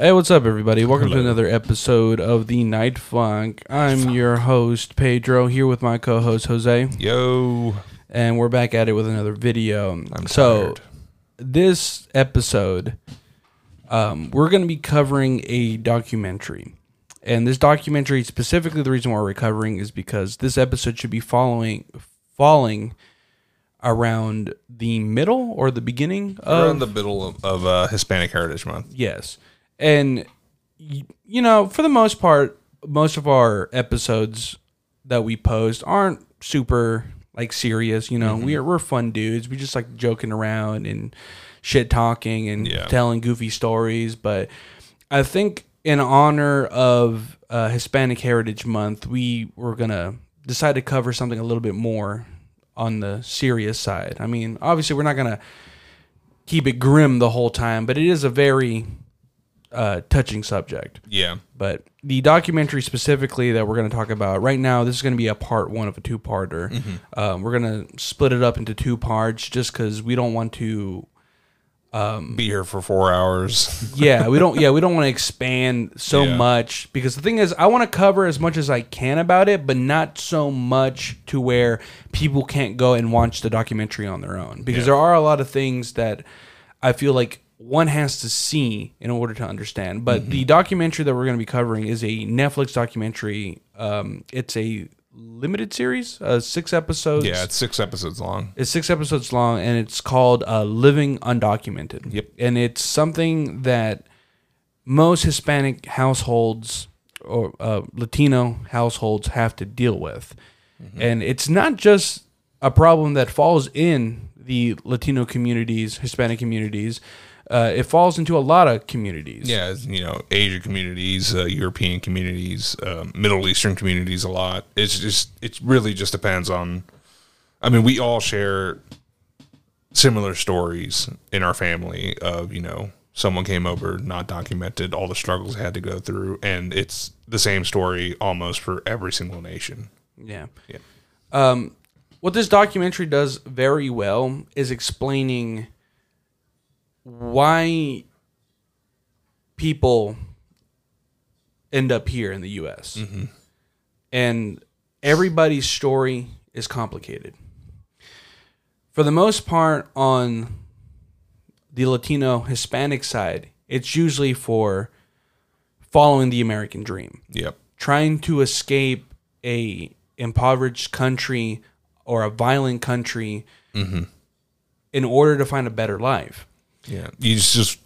Hey, what's up, everybody? Welcome to another episode of the Night Funk. I'm your host, Pedro, here with my co host, Jose, Yo, and we're back at it with another video. I'm so, tired. this episode, um, we're going to be covering a documentary. And this documentary, specifically, the reason why we're covering is because this episode should be following, falling around the middle or the beginning of in the middle of, of uh, Hispanic Heritage Month. Yes. And, you know, for the most part, most of our episodes that we post aren't super, like, serious. You know, Mm-hmm. we're, we're fun dudes. We just like joking around and shit talking and Yeah. telling goofy stories. But I think in honor of uh, Hispanic Heritage Month, we were going to decide to cover something a little bit more on the serious side. I mean, obviously, we're not going to keep it grim the whole time, but it is a very uh, touching subject. Yeah, But the documentary specifically that we're going to talk about right now, this is going to be a part one of a two parter. Um, we're going to split it up into two parts just because we don't want to. be here for four hours. Yeah, we don't. Yeah, we don't want to expand so Yeah. much because the thing is, I want to cover as much as I can about it, but not so much to where people can't go and watch the documentary on their own. Because Yeah. there are a lot of things that I feel like one has to see in order to understand. But Mm-hmm. the documentary that we're going to be covering is a Netflix documentary. Um, it's a limited series, uh, six episodes. yeah, it's six episodes long. It's six episodes long, and it's called uh, "Living Undocumented." Yep. and it's something that most Hispanic households or uh, Latino households have to deal with, and it's not just a problem that falls in the Latino communities, Hispanic communities. Uh, it falls into a lot of communities. Yeah, you know, Asian communities, uh, European communities, uh, Middle Eastern communities, a lot. It's just, it really just depends on. I mean, we all share similar stories in our family of you know someone came over not documented all the struggles they had to go through and it's the same story almost for every single nation Yeah. Yeah. Um, what this documentary does very well is explaining why people end up here in the U.S. Mm-hmm. And everybody's story is complicated. For the most part, on the Latino Hispanic side, it's usually for following the American dream yep trying to escape a impoverished country or a violent country mm-hmm. in order to find a better life. Yeah, you just,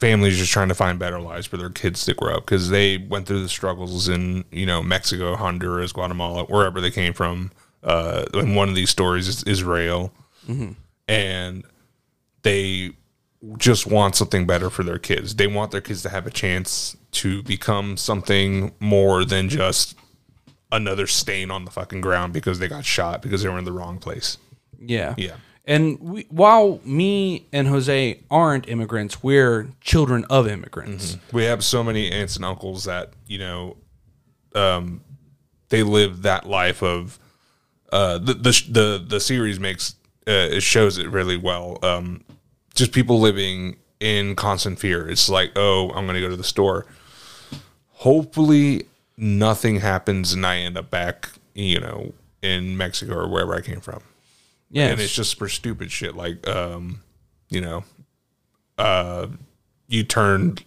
families just trying to find better lives for their kids to grow up because they went through the struggles in you know Mexico, Honduras, Guatemala, wherever they came from. Uh, and one of these stories is Israel, and they just want something better for their kids. They want their kids to have a chance to become something more than just another stain on the fucking ground because they got shot because they were in the wrong place. Yeah. Yeah. And we, while me and Jose aren't immigrants, we're children of immigrants. we have so many aunts and uncles that you know um they live that life of uh the the the, the series makes uh, it shows it really well. Um just people living in constant fear. It's like oh i'm gonna go to the store. Hopefully nothing happens and i end up back you know in mexico or wherever i came from Yes. and it's just for stupid shit. Like um you know uh you turned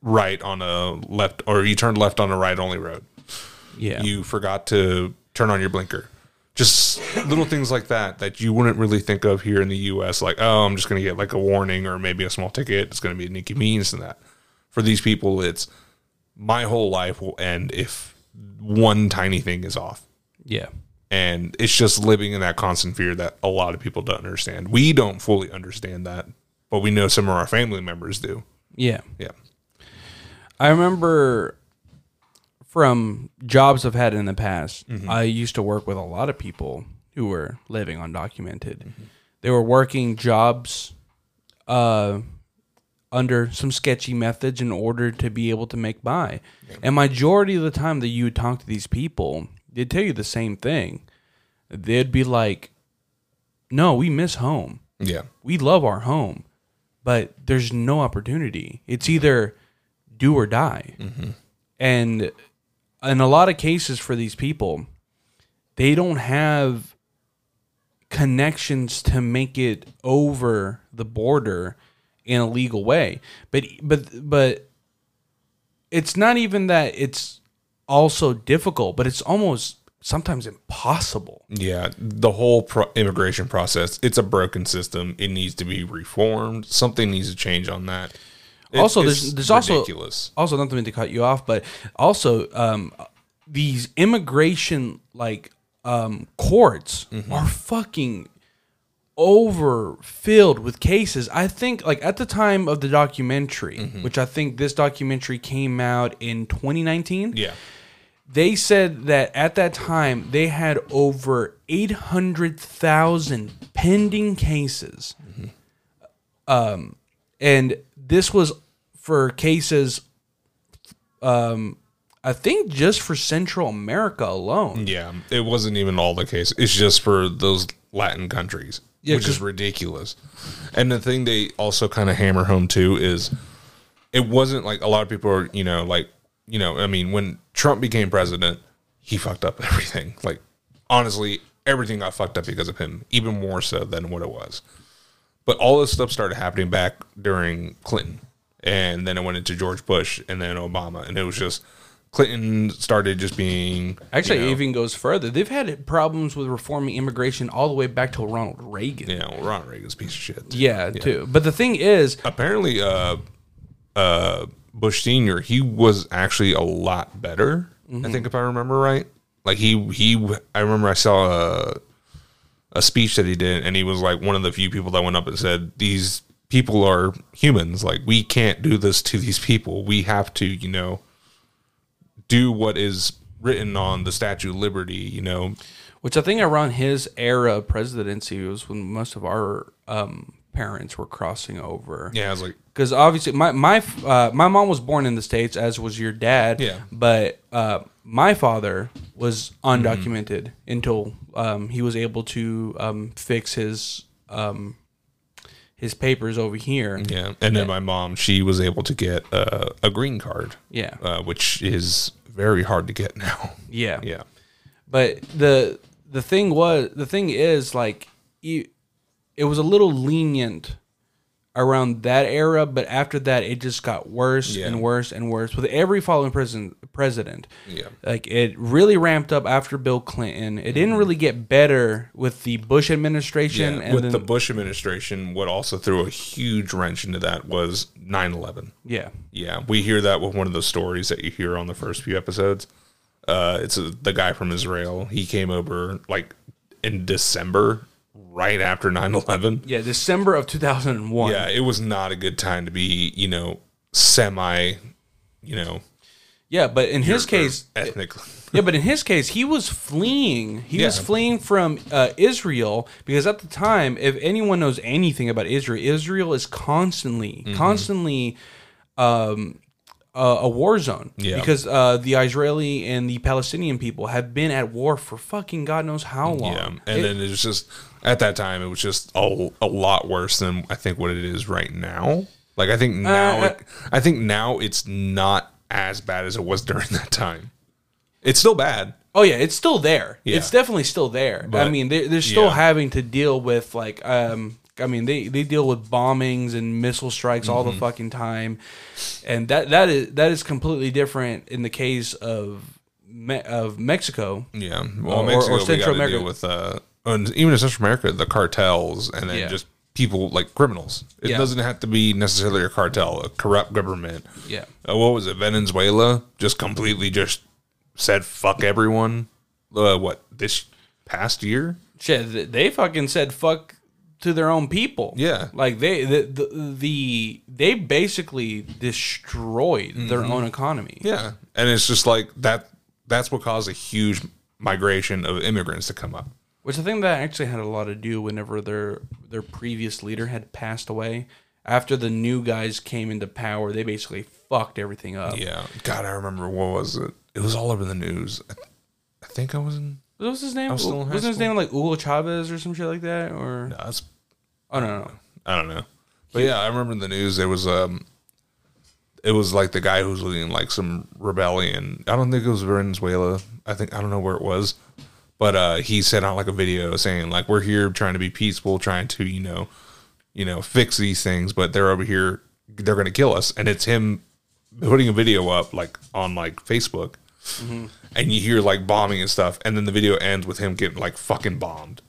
right on a left or you turned left on a right only road. Yeah. you forgot to turn on your blinker. Just little things like that that you wouldn't really think of here in the us like oh i'm just going to get like a warning or maybe a small ticket. It's going to be an inconvenience and that. For these people it's my whole life will end if one tiny thing is off. Yeah. And it's just living in that constant fear that a lot of people don't understand. We don't fully understand that, but we know some of our family members do. Yeah. Yeah. I remember from jobs I've had in the past, I used to work with a lot of people who were living undocumented. They were working jobs uh, under some sketchy methods in order to be able to make by. And majority of the time that you would talk to these people, they'd tell you the same thing. They'd be like, "No, we miss home. Yeah. We love our home, but there's no opportunity. It's mm-hmm. either do or die. Mm-hmm. And in a lot of cases for these people, they don't have connections to make it over the border in a legal way. But but but it's not even that it's also difficult, but it's almost sometimes impossible. Yeah, the whole pro- immigration process, it's a broken system. It needs to be reformed. Something needs to change on that. It- also, there's there's also ridiculous. also not to mean to cut you off, but also um, these immigration like um, courts Mm-hmm. are fucking overfilled with cases. I think like at the time of the documentary, Mm-hmm. which I think this documentary came out in 2019. Yeah. They said that at that time they had over 800,000 pending cases. Um, and this was for cases, um, I think just for Central America alone. Yeah, it wasn't even all the case. It's just for those Latin countries, Yeah, which is ridiculous. And the thing they also kind of hammer home too is it wasn't like a lot of people are, you know, like, you know, I mean, when Trump became president, he fucked up everything. Like, honestly, everything got fucked up because of him, even more so than what it was. But all this stuff started happening back during Clinton, and then it went into George Bush, and then Obama, and it was just Clinton started just being Actually, you it know, even goes further. They've had problems with reforming immigration all the way back to Ronald Reagan. Yeah, well, Ronald Reagan's a piece of shit. Yeah, too. But the thing is, Apparently, uh, uh, Bush Senior, he was actually a lot better. I think if I remember right. Like he he, I remember I saw a a speech that he did, and he was like one of the few people that went up and said, "These people are humans. Like we can't do this to these people. We have to, you know, do what is written on the Statue of Liberty. You know, which I think around his era of presidency was when most of our um, parents were crossing over. yeah, I was like, because obviously my my uh, my mom was born in the states, as was your dad. Yeah. But uh, my father was Mm-hmm. undocumented until um, he was able to um, fix his um, his papers over here. yeah. And then my mom, she was able to get uh, a green card. Yeah. uh, which is very hard to get now. Yeah. Yeah, But the the thing was the thing is like you, it was a little lenient around that era, but after that it just got worse Yeah. and worse and worse with every following president. President, Yeah. like it really ramped up after Bill Clinton. It didn't really get better with the Bush administration, yeah. and With then the Bush administration, what also threw a huge wrench into that was 9-11. yeah, Yeah, we hear that with one of the stories that you hear on the first few episodes. Uh, it's a, the guy from Israel. He came over like in December, right after 9-11. yeah, December of two thousand and one. Yeah, it was not a good time to be, you know, semi, you know, yeah, but in his case, ethnic. Yeah, but in his case, he was fleeing. He was fleeing from uh, Israel because at the time, if anyone knows anything about Israel, Israel is constantly, Mm-hmm. constantly um, a, a war zone. Yeah. Because uh, the Israeli and the Palestinian people have been at war for fucking God knows how long. Yeah, and It- then it's just at that time it was just a, a lot worse than I think what it is right now. Like I think now, uh, it, I think now it's not as bad as it was during that time. It's still bad. Oh yeah, it's still there. Yeah. It's definitely still there. I mean, they, they're still yeah. having to deal with like, um, I mean, they, they deal with bombings and missile strikes all the Mm-hmm. fucking time, and that that is that is completely different in the case of Me- of Mexico. Yeah, well, Or- Mexico or Central got to deal America. with uh, and even in Central America, the cartels, and then Yeah. just people like criminals. It Yeah. doesn't have to be necessarily a cartel, a corrupt government. Yeah, Uh, what was it? Venezuela just completely just said fuck everyone. Uh, what this past year? shit, th- they fucking said fuck to their own people. Yeah. like they the the, the they basically destroyed their Mm-hmm. own economy. Yeah, and it's just like that. That's what caused a huge migration of immigrants to come up. Which I think that actually had a lot to do whenever their their previous leader had passed away. After the new guys came into power, they basically fucked everything up. Yeah, God, I remember what was it? It was all over the news. I, I think I was in. What was his name? was still in high Wasn't his school. name like Hugo Chavez or some shit like that? Or No, that's oh no, no. I don't know. But yeah, I remember in the news there was um it was like the guy who was leading like some rebellion. I don't think it was Venezuela. I think I don't know where it was, but uh, he sent out like a video saying like we're here trying to be peaceful, trying to you know, you know, fix these things, but they're over here, they're gonna kill us, and it's him putting a video up like on like Facebook, and you hear like bombing and stuff, and then the video ends with him getting like fucking bombed.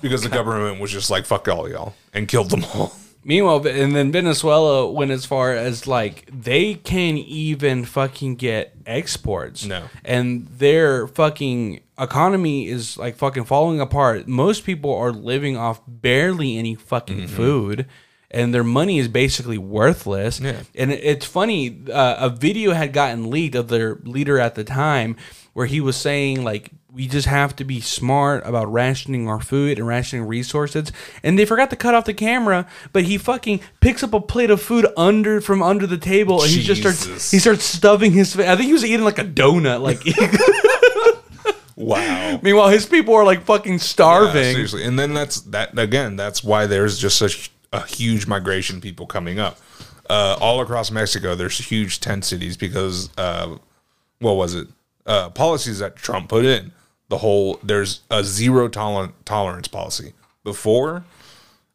Because the government was just like fuck all y'all and killed them all. Meanwhile, and then Venezuela went as far as like they can't even fucking get exports. No. And their fucking economy is like fucking falling apart. Most people are living off barely any fucking Mm-hmm. food. And their money is basically worthless. Yeah. And it's funny, uh, a video had gotten leaked of their leader at the time where he was saying, like, we just have to be smart about rationing our food and rationing resources. And they forgot to cut off the camera, but he fucking picks up a plate of food under from under the table and he just starts he starts stuffing his face. I think he was eating like a donut. Like Wow. meanwhile his people are like fucking Yeah, starving. seriously, and then that's that again. That's why there's just such a huge migration people coming up uh, all across Mexico. There's huge tent cities because uh, what was it? Uh, policies that Trump put in. The whole there's a zero toler- tolerance policy. Before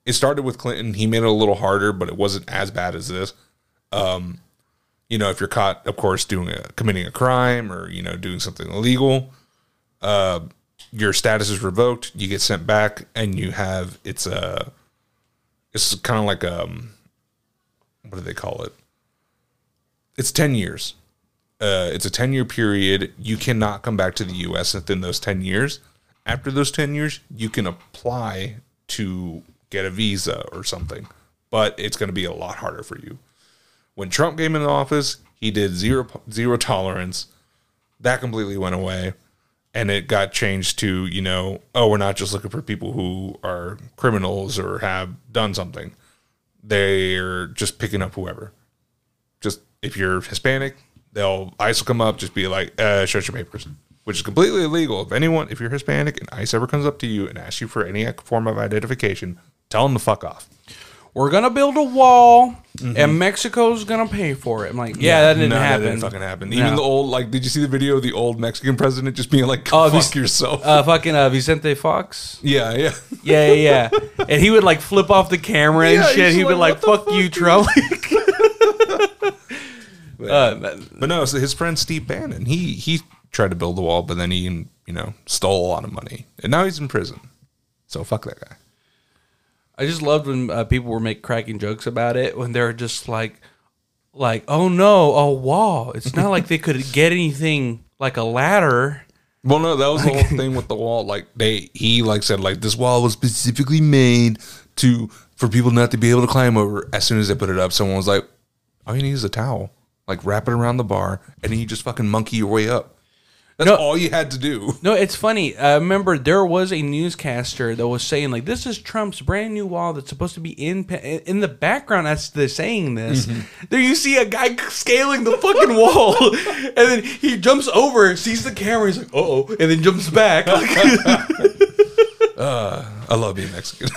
it started with Clinton, he made it a little harder, but it wasn't as bad as this. Um, you know, if you're caught, of course, doing a committing a crime or you know doing something illegal, your status is revoked. You get sent back, and you have it's a it's kind of like um what do they call it? It's ten years. Uh, it's a ten year period. You cannot come back to the U.S. within those ten years. After those ten years, you can apply to get a visa or something, but it's going to be a lot harder for you. When Trump came into office, he did zero zero tolerance. That completely went away and it got changed to you know oh we're not just looking for people who are criminals or have done something they're just picking up whoever just if you're hispanic they'll ice will come up just be like uh show your papers which is completely illegal if anyone if you're hispanic and ice ever comes up to you and asks you for any form of identification tell them to fuck off We're gonna build a wall and Mexico's gonna pay for it. I'm like, yeah, that didn't no, happen. that didn't fucking happen No. even the old like did you see the video of the old mexican president just being like Oh, fuck this- yourself uh, fucking uh, Vicente Fox. yeah yeah Yeah, yeah, and he would like flip off the camera and Yeah, shit. He'd be like, like, "Fuck you, fuck, Trump." uh, But no, so his friend Steve Bannon, he he tried to build the wall, but then he you know stole a lot of money, and now he's in prison. So fuck that guy. I just loved when uh, people were make cracking jokes about it when they're just like, like, oh no, a wall. It's not like they could get anything like a ladder. Well, no, that was the whole thing with the wall. Like they, he like said like this wall was specifically made to for people not to be able to climb over. As soon as they put it up, someone was like, "All you need is a towel. Like wrap it around the bar, and then you just fucking monkey your way up." That's No. all you had to do. No, it's funny. I remember there was a newscaster that was saying like, "This is Trump's brand new wall that's supposed to be in in the background." As they're saying this, Mm-hmm. there you see a guy scaling the fucking wall, and then he jumps over, sees the camera, he's like, "Oh," and then jumps back. I love being Mexican.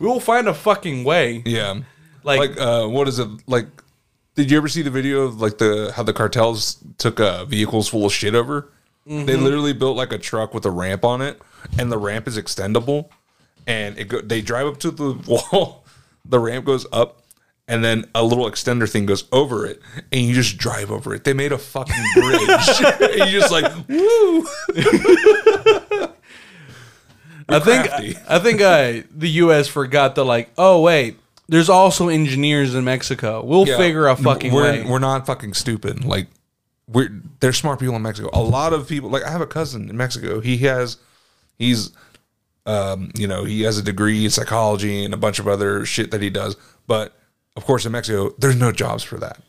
we will find a fucking way. Yeah. Like- Like, uh, what is it? Like, did you ever see the video of like the how the cartels took uh, vehicles full of shit over? They literally built like a truck with a ramp on it, and the ramp is extendable, and it go, they drive up to the wall, the ramp goes up, and then a little extender thing goes over it, and you just drive over it. They made a fucking bridge, and you just like woo. I think crafty. I think I the U.S. forgot to like. Oh wait, there's also engineers in Mexico. We'll Yeah. figure a fucking we're, way. We're not fucking stupid. Like we're there's smart people in Mexico. A lot of people like I have a cousin in Mexico. He has he's um, you know, he has a degree in psychology and a bunch of other shit that he does. But of course in Mexico, there's no jobs for that.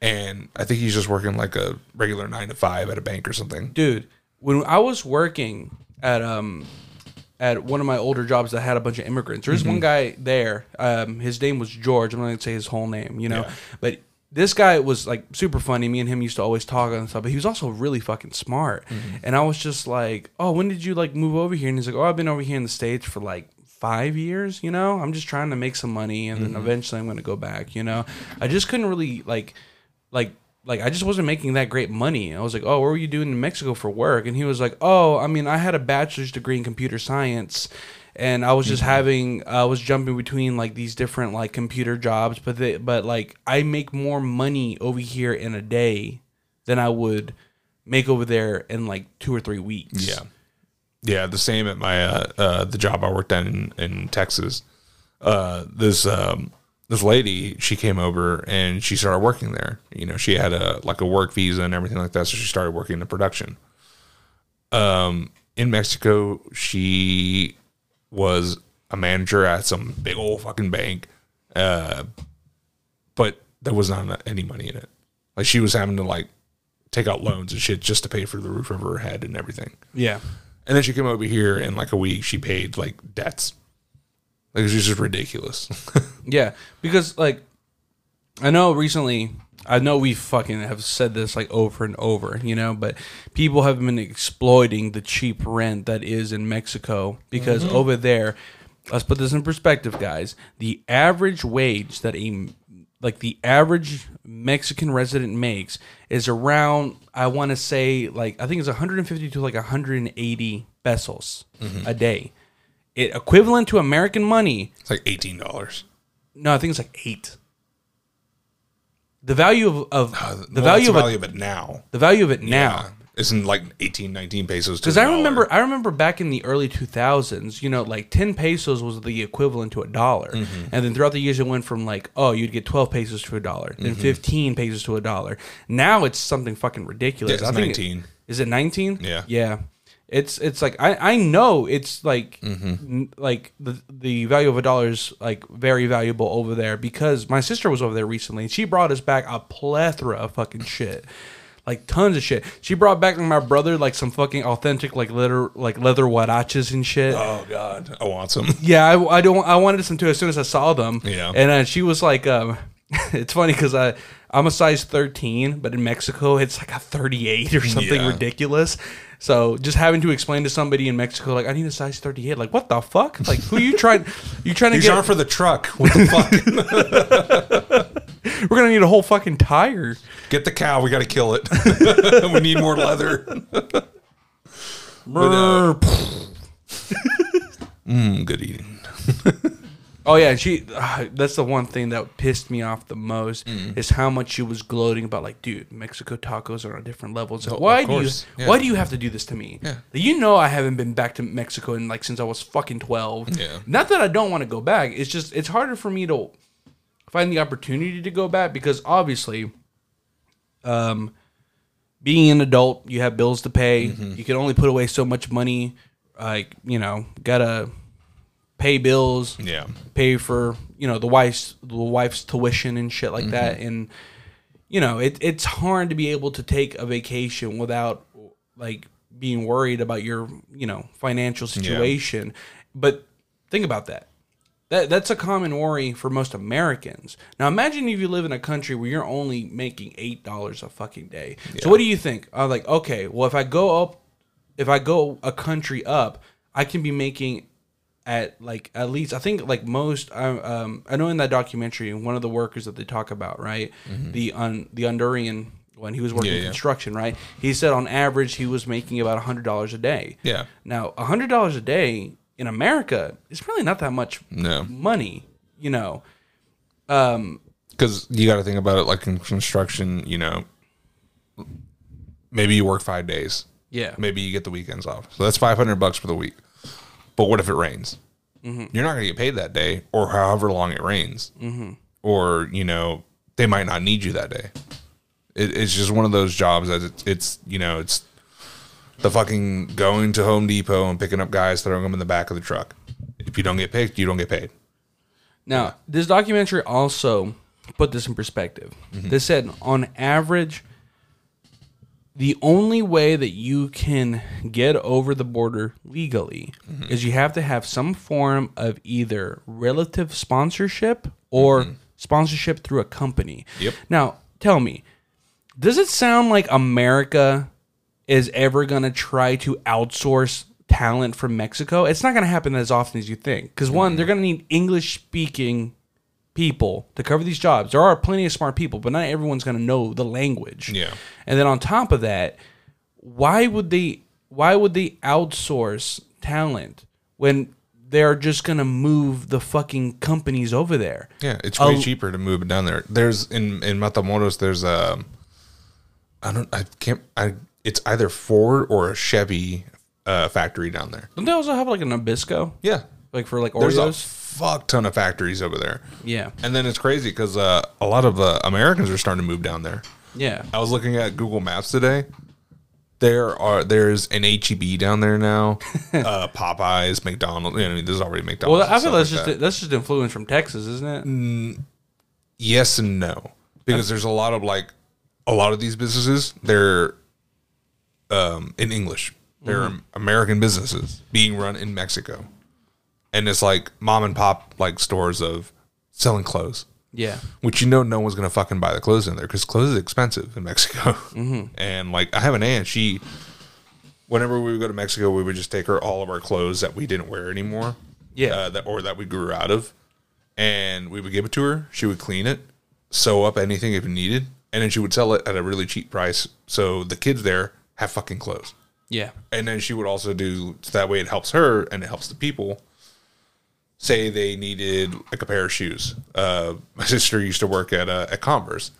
And I think he's just working like a regular nine to five at a bank or something. dude when i was working at um at one of my older jobs that had a bunch of immigrants there's Mm-hmm. one guy there um his name was george i'm not gonna say his whole name you know Yeah. but this guy was like super funny me and him used to always talk and stuff but he was also really fucking smart Mm-hmm. and i was just like oh when did you like move over here and he's like oh i've been over here in the states for like five years. You know, I'm just trying to make some money, and then eventually I'm going to go back. You know, I just couldn't really like, like. Like I just wasn't making that great money. I was like, "Oh, what were you doing in Mexico for work?" And he was like, "Oh, I mean, I had a bachelor's degree in computer science, and I was just having I was jumping between like these different like computer jobs, but they, but like I make more money over here in a day than I would make over there in like two or three weeks. Yeah, yeah. The same at my uh, uh, the job I worked at in in Texas. Uh, this um, this lady she came over and she started working there. You know, she had a like a work visa and everything like that, so she started working in production. Um, in Mexico, she was a manager at some big old fucking bank, uh, but there was not any money in it. Like she was having to like take out loans and shit just to pay for the roof over her head and everything. Yeah. And then she came over here in like a week. She paid like debts. Like it's just ridiculous. Yeah. Because like I know recently I know we fucking have said this like over and over, you know, but people have been exploiting the cheap rent that is in Mexico because mm-hmm. over there, let's put this in perspective, guys. The average wage that a like the average Mexican resident makes is around I want to say like I think it's 150 to like 180 pesos mm-hmm. a day. It equivalent to American money. it's like eighteen dollars. No, I think it's like 8. The value of, of the Well, value of the a, of it now. the value of it now. Isn't like 18, 19 pesos. Because I remember, I remember back in the early two thousands, you know, like ten pesos was the equivalent to a dollar, Mm-hmm. and then throughout the years it went from like, oh, you'd get twelve pesos to a dollar, then Mm-hmm. fifteen pesos to a dollar. Now it's something fucking ridiculous. Yeah, it's I think 19. is it nineteen? Yeah. yeah. It's it's like I I know it's like Mm-hmm. n- like the the value of a dollar is like very valuable over there because my sister was over there recently and she brought us back a plethora of fucking shit. Like tons of shit. She brought back my brother like some fucking authentic like leather like leather huaraches and shit. Oh God, I want some. Yeah, I, I don't. I wanted some too as soon as I saw them. Yeah. and uh, she was like, um, "It's funny because I I'm a size 13, but in Mexico it's like a 38 or something Yeah. ridiculous." So just having to explain to somebody in Mexico like I need a size 38, like what the fuck? Like who are you trying? You trying to These get? aren't for the truck. What the fuck? we're gonna need a whole fucking tire. Get the cow. We got to kill it. we need more leather. But, uh, mm, good eating. Oh yeah, and she. Uh, that's the one thing that pissed me off the most Mm. is how much she was gloating about. Like, dude, Mexico tacos are on a different level. It's like, Oh, why do you? Yeah. Why do you have to do this to me? Yeah. You know, I haven't been back to Mexico in like since I was fucking twelve. Yeah. Not that I don't want to go back. It's just it's harder for me to find the opportunity to go back because obviously, um, being an adult, you have bills to pay. Mm-hmm. You can only put away so much money. Like you know, gotta pay bills Yeah. pay for you know the wife's the wife's tuition and shit like that mm-hmm. and you know it, it's hard to be able to take a vacation without like being worried about your you know financial situation but think about that that that's a common worry for most Americans. Now imagine if you live in a country where you're only making eight dollars a fucking day. So what do you think? I'm like, okay, well if I go up, if I go a country up, I can be making at like at least I think like most I um I know in that documentary one of the workers that they talk about right the un the Honduran when he was working Mm-hmm. Yeah, yeah. construction right he said on average he was making about a hundred dollars a day Yeah. now a hundred dollars a day in America is really not that much No. money you know um Because you got to think about it like in construction, you know, maybe you work five days. yeah Maybe you get the weekends off. So that's 500 bucks for the week. But what if it rains? Mm-hmm. You're not going to get paid that day or however long it rains. Mm-hmm. Or, you know, they might not need you that day. It, it's just one of those jobs that it's, it's, you know, it's the fucking going to Home Depot and picking up guys, throwing them in the back of the truck. If you don't get picked, you don't get paid. Now, this documentary also put this in perspective. Mm-hmm. They said, on average, the only way that you can get over the border legally mm-hmm. is you have to have some form of either relative sponsorship or mm-hmm. sponsorship through a company. Yep. Now, tell me, does it sound like America is ever going to try to outsource talent from Mexico, it's not going to happen as often as you think. Because one, they're mm-hmm. going to need English speaking people to cover these jobs. There are plenty of smart people, but not everyone's going to know the language. Yeah. And then on top of that, why would they why would they outsource talent when they're just going to move the fucking companies over there? Yeah, it's way Oh. cheaper to move it down there. There's in in Matamoros. There's a, I don't, I can't, I. It's either Ford or a Chevy uh, factory down there. Don't they also have like a Nabisco? Yeah, Like for like Oreos? Fuck ton of factories over there. yeah. And then it's crazy because uh, a lot of uh, Americans are starting to move down there. Yeah. I was looking at Google Maps today. There are there's an HEB down there now, uh, Popeyes, McDonald's. I mean, there's already McDonald's. Well, I feel that's like just that. that's just influence from Texas, isn't it? yes and no because there's a lot of like a lot of these businesses they're um in english they're american businesses being run in mexico and it's like mom and pop like stores of selling clothes Yeah. which you know no one's gonna fucking buy the clothes in there because clothes is expensive in mexico and like i have an aunt she whenever we would go to mexico we would just take her all of our clothes that we didn't wear anymore Yeah. uh, that or that we grew out of, and we would give it to her. She would clean it, sew up anything if needed, and then she would sell it at a really cheap price. So the kids there have fucking clothes, Yeah. and then she would also do so that way it helps her and it helps the people. Say they needed like a pair of shoes. Uh, my sister used to work at uh, at Converse.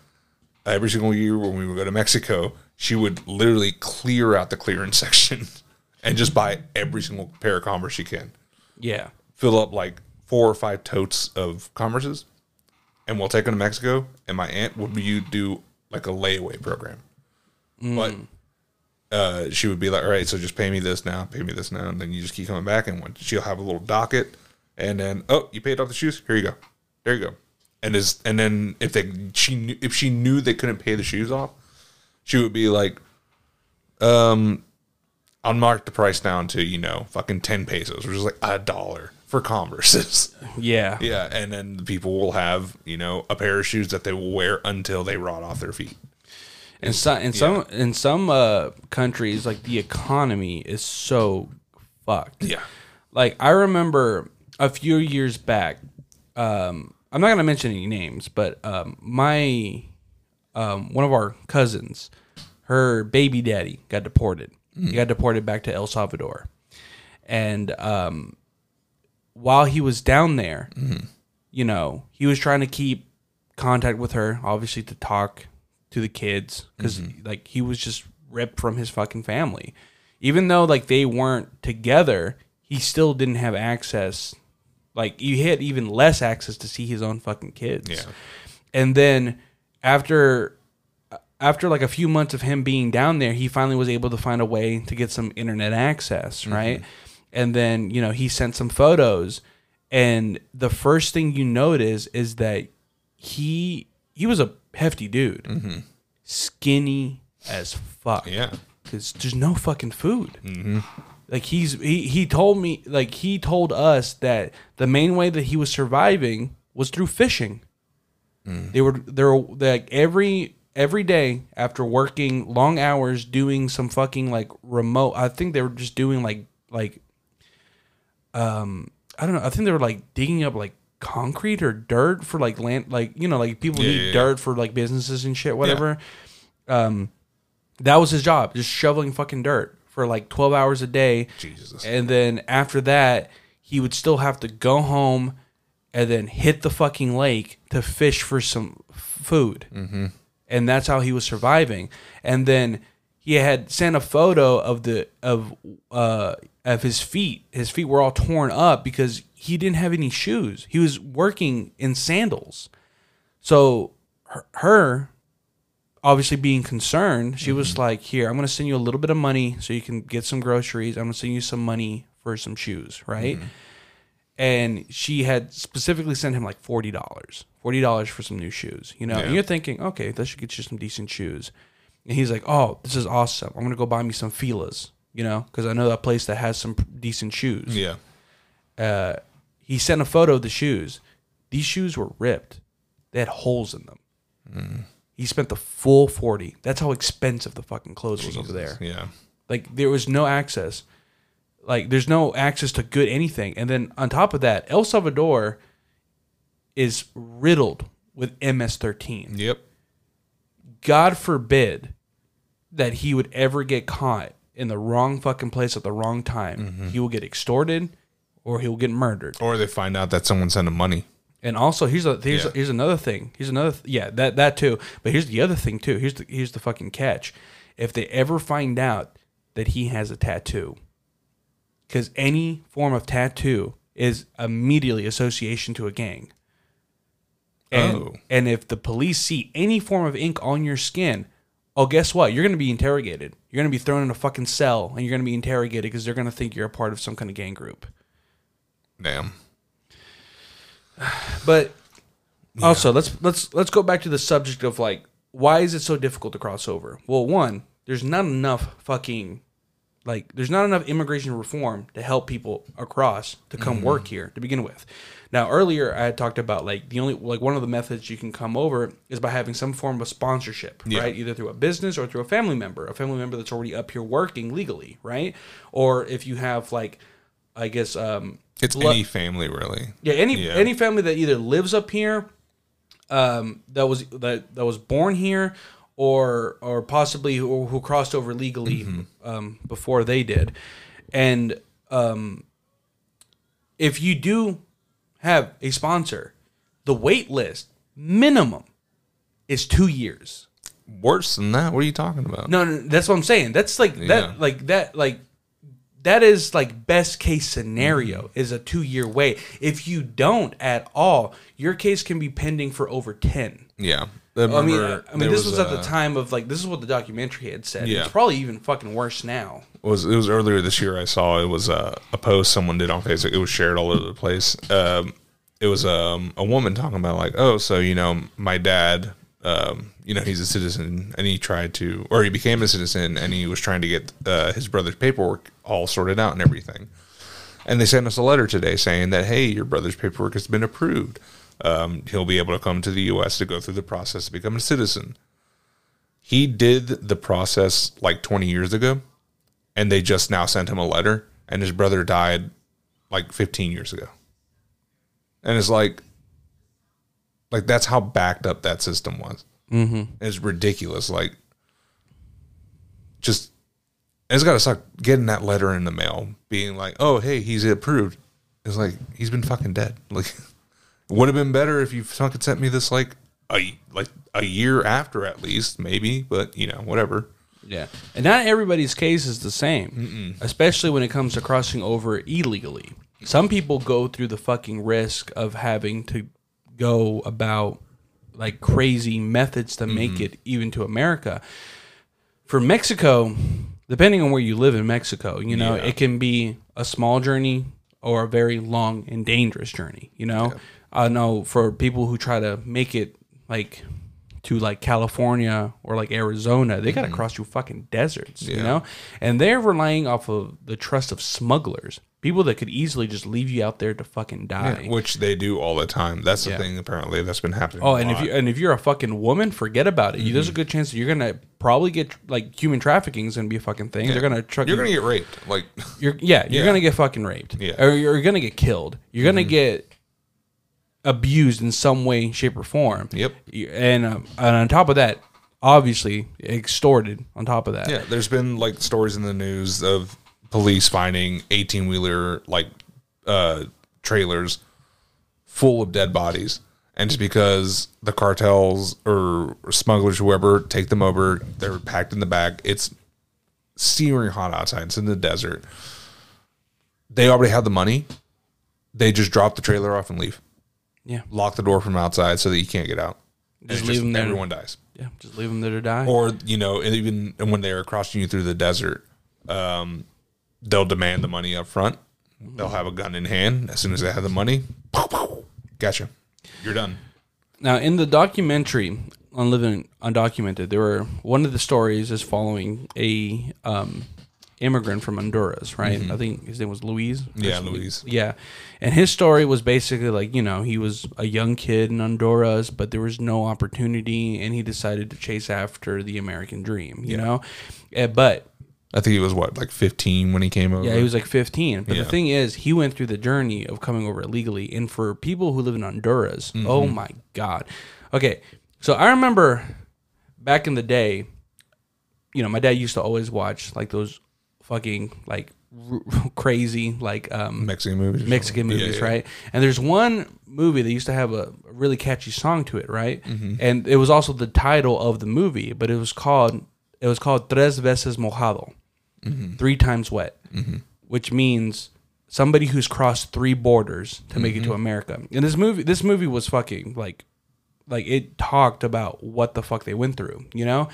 Every single year when we would go to Mexico, she would literally clear out the clearance section and just buy every single pair of Converse she can Yeah. fill up like four or five totes of Converses, and we'll take them to Mexico. And my aunt would be you do like a layaway program, but uh, she would be like, "All right, so just pay me this now, pay me this now," and then you just keep coming back, and when- she'll have a little docket, and then oh, you paid off the shoes, here you go, there you go, and is and then if they she knew if she knew they couldn't pay the shoes off, she would be like, um. I'll mark the price down to you know fucking ten pesos, which is like a dollar for Converses. Yeah. yeah, and then the people will have you know a pair of shoes that they will wear until they rot off their feet. In some in some in some uh, countries, like the economy is so fucked. Yeah, Like I remember a few years back. Um, I'm not gonna mention any names, but um, my um, one of our cousins, her baby daddy got deported. He got deported back to El Salvador, and um, while he was down there, you know, he was trying to keep contact with her, obviously to talk to the kids, because like he was just ripped from his fucking family. Even though like they weren't together, he still didn't have access. Like you had even less access to see his own fucking kids. Yeah. And then after after like a few months of him being down there, he finally was able to find a way to get some internet access, mm-hmm. right? And then, you know, he sent some photos and the first thing you notice is that he he was a hefty dude. Mm-hmm. Skinny as fuck yeah, because there's no fucking food. Mm-hmm. Like he's he he told me like he told us that the main way that he was surviving was through fishing. They were they were like every every day after working long hours doing some fucking like remote. I think they were just doing like like um I don't know. I think they were like digging up like concrete or dirt for like land like you know like people Yeah, need yeah, yeah. dirt for like businesses and shit whatever. Um that was his job, just shoveling fucking dirt for like 12 hours a day. Jesus. And then after that, he would still have to go home and then hit the fucking lake to fish for some food. Mm-hmm. And that's how he was surviving. And then he had sent a photo of the of uh of his feet. His feet were all torn up because he didn't have any shoes. He was working in sandals. So her, her obviously being concerned, she was mm-hmm. like, "Here, I'm going to send you a little bit of money so you can get some groceries. I'm going to send you some money for some shoes, right?" Mm-hmm. And she had specifically sent him like forty dollars, forty dollars for some new shoes. You know, and you're thinking, "Okay, that should get you some decent shoes." And he's like, "Oh, this is awesome. I'm going to go buy me some Fila's." You know, because I know that place that has some decent shoes yeah, uh, he sent a photo of the shoes. These shoes were ripped. They had holes in them. Mm. He spent the full forty. That's how expensive the fucking clothes was over there. yeah, Like there was no access. like there's no access to good anything. And then on top of that, El Salvador is riddled with MS-13. Yep. God forbid that he would ever get caught in the wrong fucking place at the wrong time. Mm-hmm. He will get extorted or he will get murdered. Or they find out that someone sent him money. And also, here's a here's Yeah. here's another thing. Here's another th- yeah that that too. But here's the other thing too. Here's the here's the fucking catch. If they ever find out that he has a tattoo, because any form of tattoo is immediately association to a gang. And Oh. and if the police see any form of ink on your skin, oh guess what? You're gonna be interrogated. You're gonna be thrown in a fucking cell and you're gonna be interrogated because they're gonna think you're a part of some kind of gang group. Damn. But also, let's let's let's go back to the subject of like why is it so difficult to cross over? Well, one, there's not enough fucking like there's not enough immigration reform to help people across to come work here to begin with. Now, earlier I had talked about like the only like one of the methods you can come over is by having some form of sponsorship, Yeah. right? Either through a business or through a family member, a family member that's already up here working legally, right? Or if you have like I guess um It's lo- any family, really. yeah, any Yeah. any family that either lives up here, um, that was that that was born here, or or possibly who, who crossed over legally Mm-hmm. um, before they did, and um, if you do have a sponsor, the wait list minimum is two years. Worse than that. What are you talking about? No, no, that's what I'm saying. That's like Yeah. that, like that, like that is like best case scenario is a two year wait. If you don't at all, your case can be pending for over ten. Yeah. I mean, remember I mean, this was, at a- the time of like this is what the documentary had said. Yeah. It's probably even fucking worse now. was it was earlier this year I saw it was a, a post someone did on Facebook. It was shared all over the place. Um, it was um, a woman talking about like, oh, so you know, my dad, um, you know, he's a citizen, and he tried to, or he became a citizen, and he was trying to get uh, his brother's paperwork all sorted out and everything. And they sent us a letter today saying that, hey, your brother's paperwork has been approved. Um, he'll be able to come to the U.S. to go through the process to become a citizen. He did the process like 20 years ago and they just now sent him a letter and his brother died like 15 years ago and it's like like that's how backed up that system was mm-hmm. it's ridiculous. Like just it's got to suck getting that letter in the mail being like oh hey he's approved. It's like he's been fucking dead. Like would have been better if you fucking sent me this like a like a year after at least maybe but you know whatever. Yeah, and not everybody's case is the same, especially when it comes to crossing over illegally. Some people go through the fucking risk of having to go about like crazy methods to make it even to America. For Mexico, depending on where you live in Mexico, you know, Yeah. it can be a small journey or a very long and dangerous journey. You know, I know for people who try to make it like to like California or like Arizona, they got to cross through fucking deserts, you Mm-hmm. Know, and they're relying off of the trust of smugglers, people that could easily just leave you out there to fucking die. which they do all the time. That's the Yeah. thing apparently that's been happening. Oh, and if you and if you're a fucking woman, forget about it. You There's a good chance that you're gonna probably get like human trafficking is gonna be a fucking thing. They're gonna truck. you're gonna get raped, like You're yeah, you're Yeah. gonna get fucking raped. Yeah. Mm-hmm. Or you're gonna get killed. You're gonna get abused in some way, shape, or form. Yep. And um, and on top of that, obviously extorted. On top of that. yeah. There's been like stories in the news of police finding 18 wheeler like uh, trailers full of dead bodies, and just because the cartels or smugglers, whoever, take them over, they're packed in the back. It's searing hot outside. It's in the desert. They already have the money. They just drop the trailer off and leave. Yeah. Lock the door from outside so that you can't get out. Just leave them there. Everyone dies. Yeah. Just leave them there to die. Or you know, even when they're crossing you through the desert, um, they'll demand the money up front. They'll have a gun in hand as soon as they have the money. Gotcha. You're done. Now, in the documentary on Living Undocumented, there were one of the stories is following a um, immigrant from Honduras, right? I think his name was Luis. Mm-hmm. Yeah, Luis. Yeah, and his story was basically like you know he was a young kid in Honduras, but there was no opportunity, and he decided to chase after the American dream. You know, Eh, but I think he was what, like 15 when he came over. Yeah, he was like 15. But Yeah. the thing is, he went through the journey of coming over illegally. And for people who live in Honduras, Mm-hmm. oh my God. Okay, so I remember back in the day, you know, my dad used to always watch like those fucking like r- crazy like um Mexican movies. Mexican movies, Yeah, yeah. right? And there's one movie that used to have a, a really catchy song to it, right? Mm-hmm. And it was also the title of the movie, but it was called it was called Tres veces mojado, Mm-hmm. three times wet, which means somebody who's crossed three borders to make it Mm-hmm. to America. And this movie, this movie was fucking like, like it talked about what the fuck they went through, you know.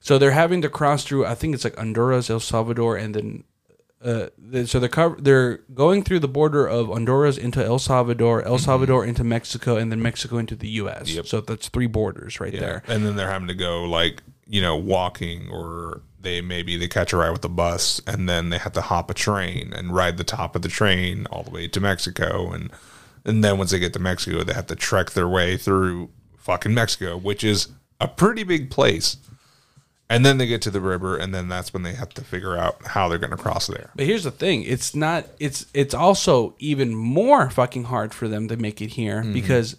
So they're having to cross through. I think it's like Honduras, El Salvador, and then uh, so they're cover- they're going through the border of Honduras into El Salvador, El Salvador into Mexico, and then Mexico into the U.S. Mm-hmm. Yep. So that's three borders right Yeah. there. And then they're having to go like, you know, walking or they maybe they catch a ride with the bus and then they have to hop a train and ride the top of the train all the way to Mexico and and then once they get to Mexico they have to trek their way through fucking Mexico, which is a pretty big place. And then they get to the river and then that's when they have to figure out how they're going to cross there. But here's the thing: it's not. It's it's also even more fucking hard for them to make it here Mm-hmm. because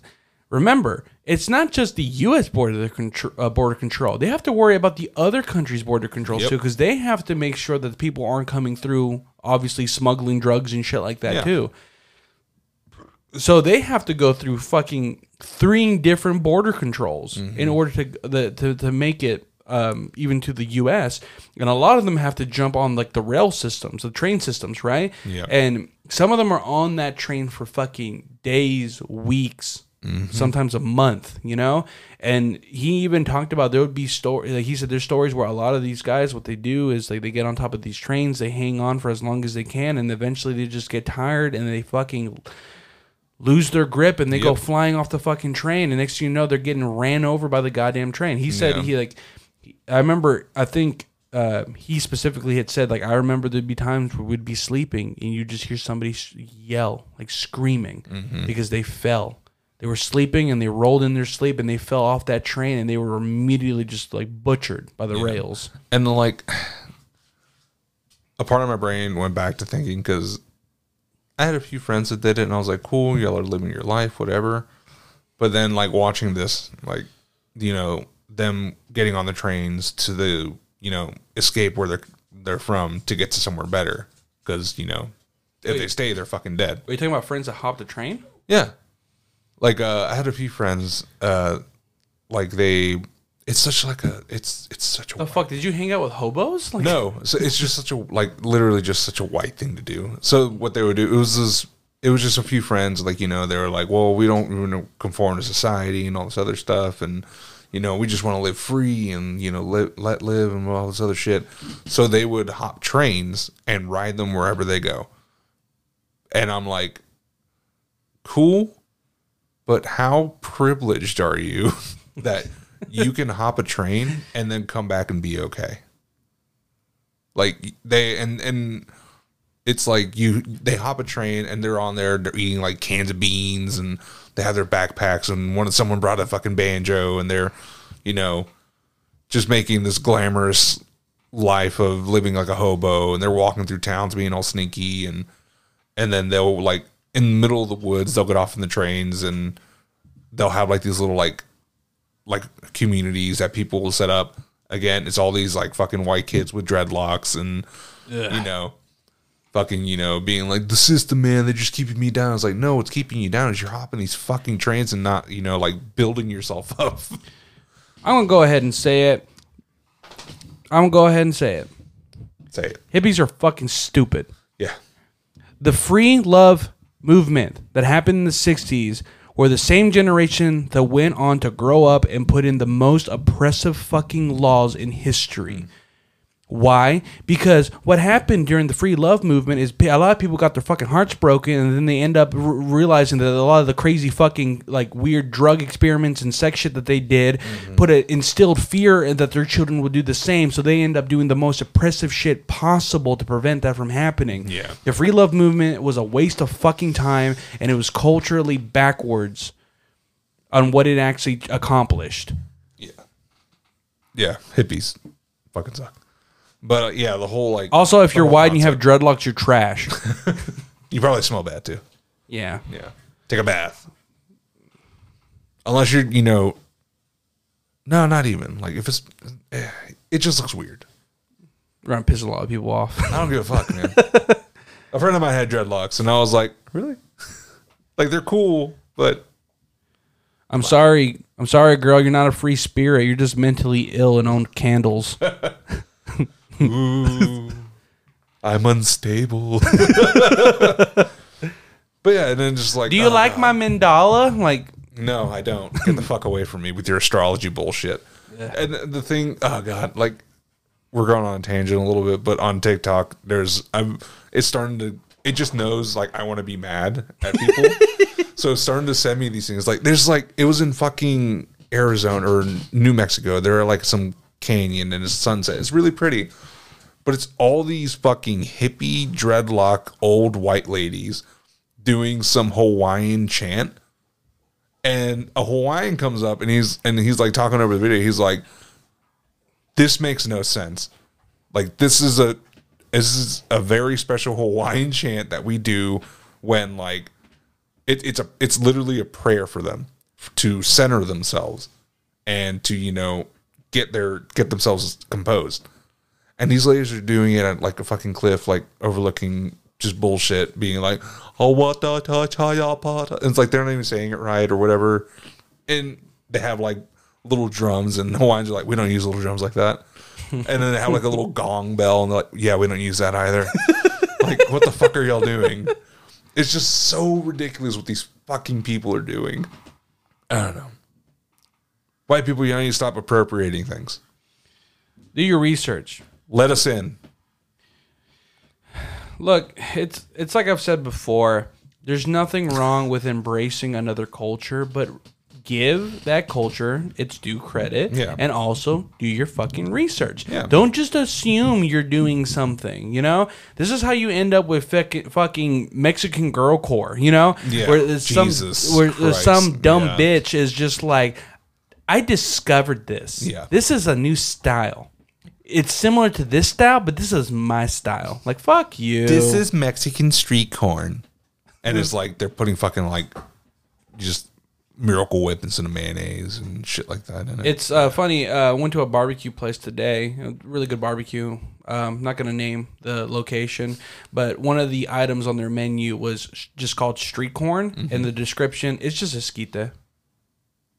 remember, it's not just the U.S. border contr- uh, border control. They have to worry about the other countries' border controls Yep. too because they have to make sure that the people aren't coming through, obviously smuggling drugs and shit like that Yeah. too. So they have to go through fucking three different border controls Mm-hmm. in order to the, to to make it um, even to the U.S. And a lot of them have to jump on like the rail systems, the train systems, right? Yeah. And some of them are on that train for fucking days, weeks, Mm-hmm. sometimes a month. You know. And he even talked about there would be story. Like he said, there's stories where a lot of these guys, what they do is like they get on top of these trains, they hang on for as long as they can, and eventually they just get tired and they fucking lose their grip and they go flying off the fucking train. And next thing you know, they're getting ran over by the goddamn train. He said Yeah. he like, I remember, I think uh, he specifically had said like, I remember there'd be times where we'd be sleeping and you'd just hear somebody yell like screaming Mm-hmm. because they fell. They were sleeping and they rolled in their sleep and they fell off that train and they were immediately just like butchered by the rails. And then, like, a part of my brain went back to thinking because I had a few friends that did it, and I was like, cool, y'all are living your life, whatever. But then, like, watching this, like, you know, them getting on the trains to the, you know, escape where they're they're from to get to somewhere better because you know, if they stay, they're fucking dead. Are you talking about friends that hopped the train? Yeah. Like uh I had a few friends uh like they it's such like a it's it's such a The fuck? Did you hang out with hobos? Like, no, so it's just such a like literally just such a white thing to do. So what they would do it was this it was just a few friends like you know they were like well we don't conform to society and all this other stuff and you know we just want to live free and you know let let live and all this other shit. So they would hop trains and ride them wherever they go. And I'm like cool but how privileged are you that you can hop a train and then come back and be okay? Like they and and it's like you they hop a train and they're on there they're eating like cans of beans and they have their backpacks and one someone brought a fucking banjo and they're you know just making this glamorous life of living like a hobo and they're walking through towns being all sneaky and and then they'll like in the middle of the woods they'll get off in the trains and they'll have like these little like like communities that people will set up again it's all these like fucking white kids with dreadlocks and you know fucking you know being like the system man they're just keeping me down it's like no what's keeping you down is you're hopping these fucking trains and not you know like building yourself up I'm gonna go ahead and say it. I'm gonna go ahead and say it. say it Hippies are fucking stupid. yeah The free love movement that happened in the 60s were the same generation that went on to grow up and put in the most oppressive fucking laws in history. Why? Because what happened during the free love movement is a lot of people got their fucking hearts broken, and then they end up r- realizing that a lot of the crazy fucking like weird drug experiments and sex shit that they did mm-hmm. put a instilled fear that their children would do the same. So they end up doing the most oppressive shit possible to prevent that from happening. Yeah. The free love movement was a waste of fucking time, and it was culturally backwards on what it actually accomplished. yeah yeah hippies fucking suck But uh, yeah, the whole like Also, if the you're whole white and you have dreadlocks, you're trash. you probably smell bad too. yeah. Yeah. Take a bath. Unless you're, you know, no, not even. Like if it's, eh, it just looks weird. We're gonna piss a lot of people off. I don't give a fuck, man. a friend of mine had dreadlocks, and I was like, really? like they're cool, but I'm sorry. I'm sorry, girl. You're not a free spirit. You're just mentally ill and own candles. ooh, I'm unstable. but yeah, and then just like, Do you oh, like God. my mandala? Like, No, I don't. Get the fuck away from me with your astrology bullshit. And the- the thing, oh god, like we're going on a tangent a little bit, but on TikTok, there's I'm it's starting to it just knows like I want to be mad at people. so it's starting to send me these things. Like there's like it was in fucking Arizona or New Mexico. There are like some canyon and it's sunset. It's really pretty. But it's all these fucking hippie dreadlock old white ladies doing some Hawaiian chant and a Hawaiian comes up and he's and he's like talking over the video. He's like, "This makes no sense. Like this is a this is a very special Hawaiian chant that we do when like it, it's a it's literally a prayer for them to center themselves and to you know get their get themselves composed. And these ladies are doing it at like a fucking cliff, like overlooking just bullshit, being like, "Oh what the ta cha ya pa. And it's like they're not even saying it right or whatever. And they have like little drums, and the Hawaiians are like, "We don't use little drums like that." And then they have like a little gong bell, and they're like, "Yeah, we don't use that either." like, what the fuck are y'all doing? It's just so ridiculous what these fucking people are doing. I don't know. White people, you need to stop appropriating things. do your research. Let us in. Look, it's it's like I've said before. There's nothing wrong with embracing another culture, but give that culture its due credit Yeah. and also do your fucking research. Yeah. Don't just assume you're doing something, you know? This is how you end up with fucking, fucking Mexican girl core, you know? Yeah. Where there's some where Christ. some dumb bitch is just like I discovered this. Yeah. This is a new style. It's similar to this style, but this is my style. Like fuck you. This is Mexican street corn. And it's like they're putting fucking like just miracle whip instead of mayonnaise and shit like that in it. It's uh, funny. Uh, went to a barbecue place today. A really good barbecue. Um, not gonna name the location, but one of the items on their menu was sh- just called street corn, Mm-hmm. and the description it's just esquite.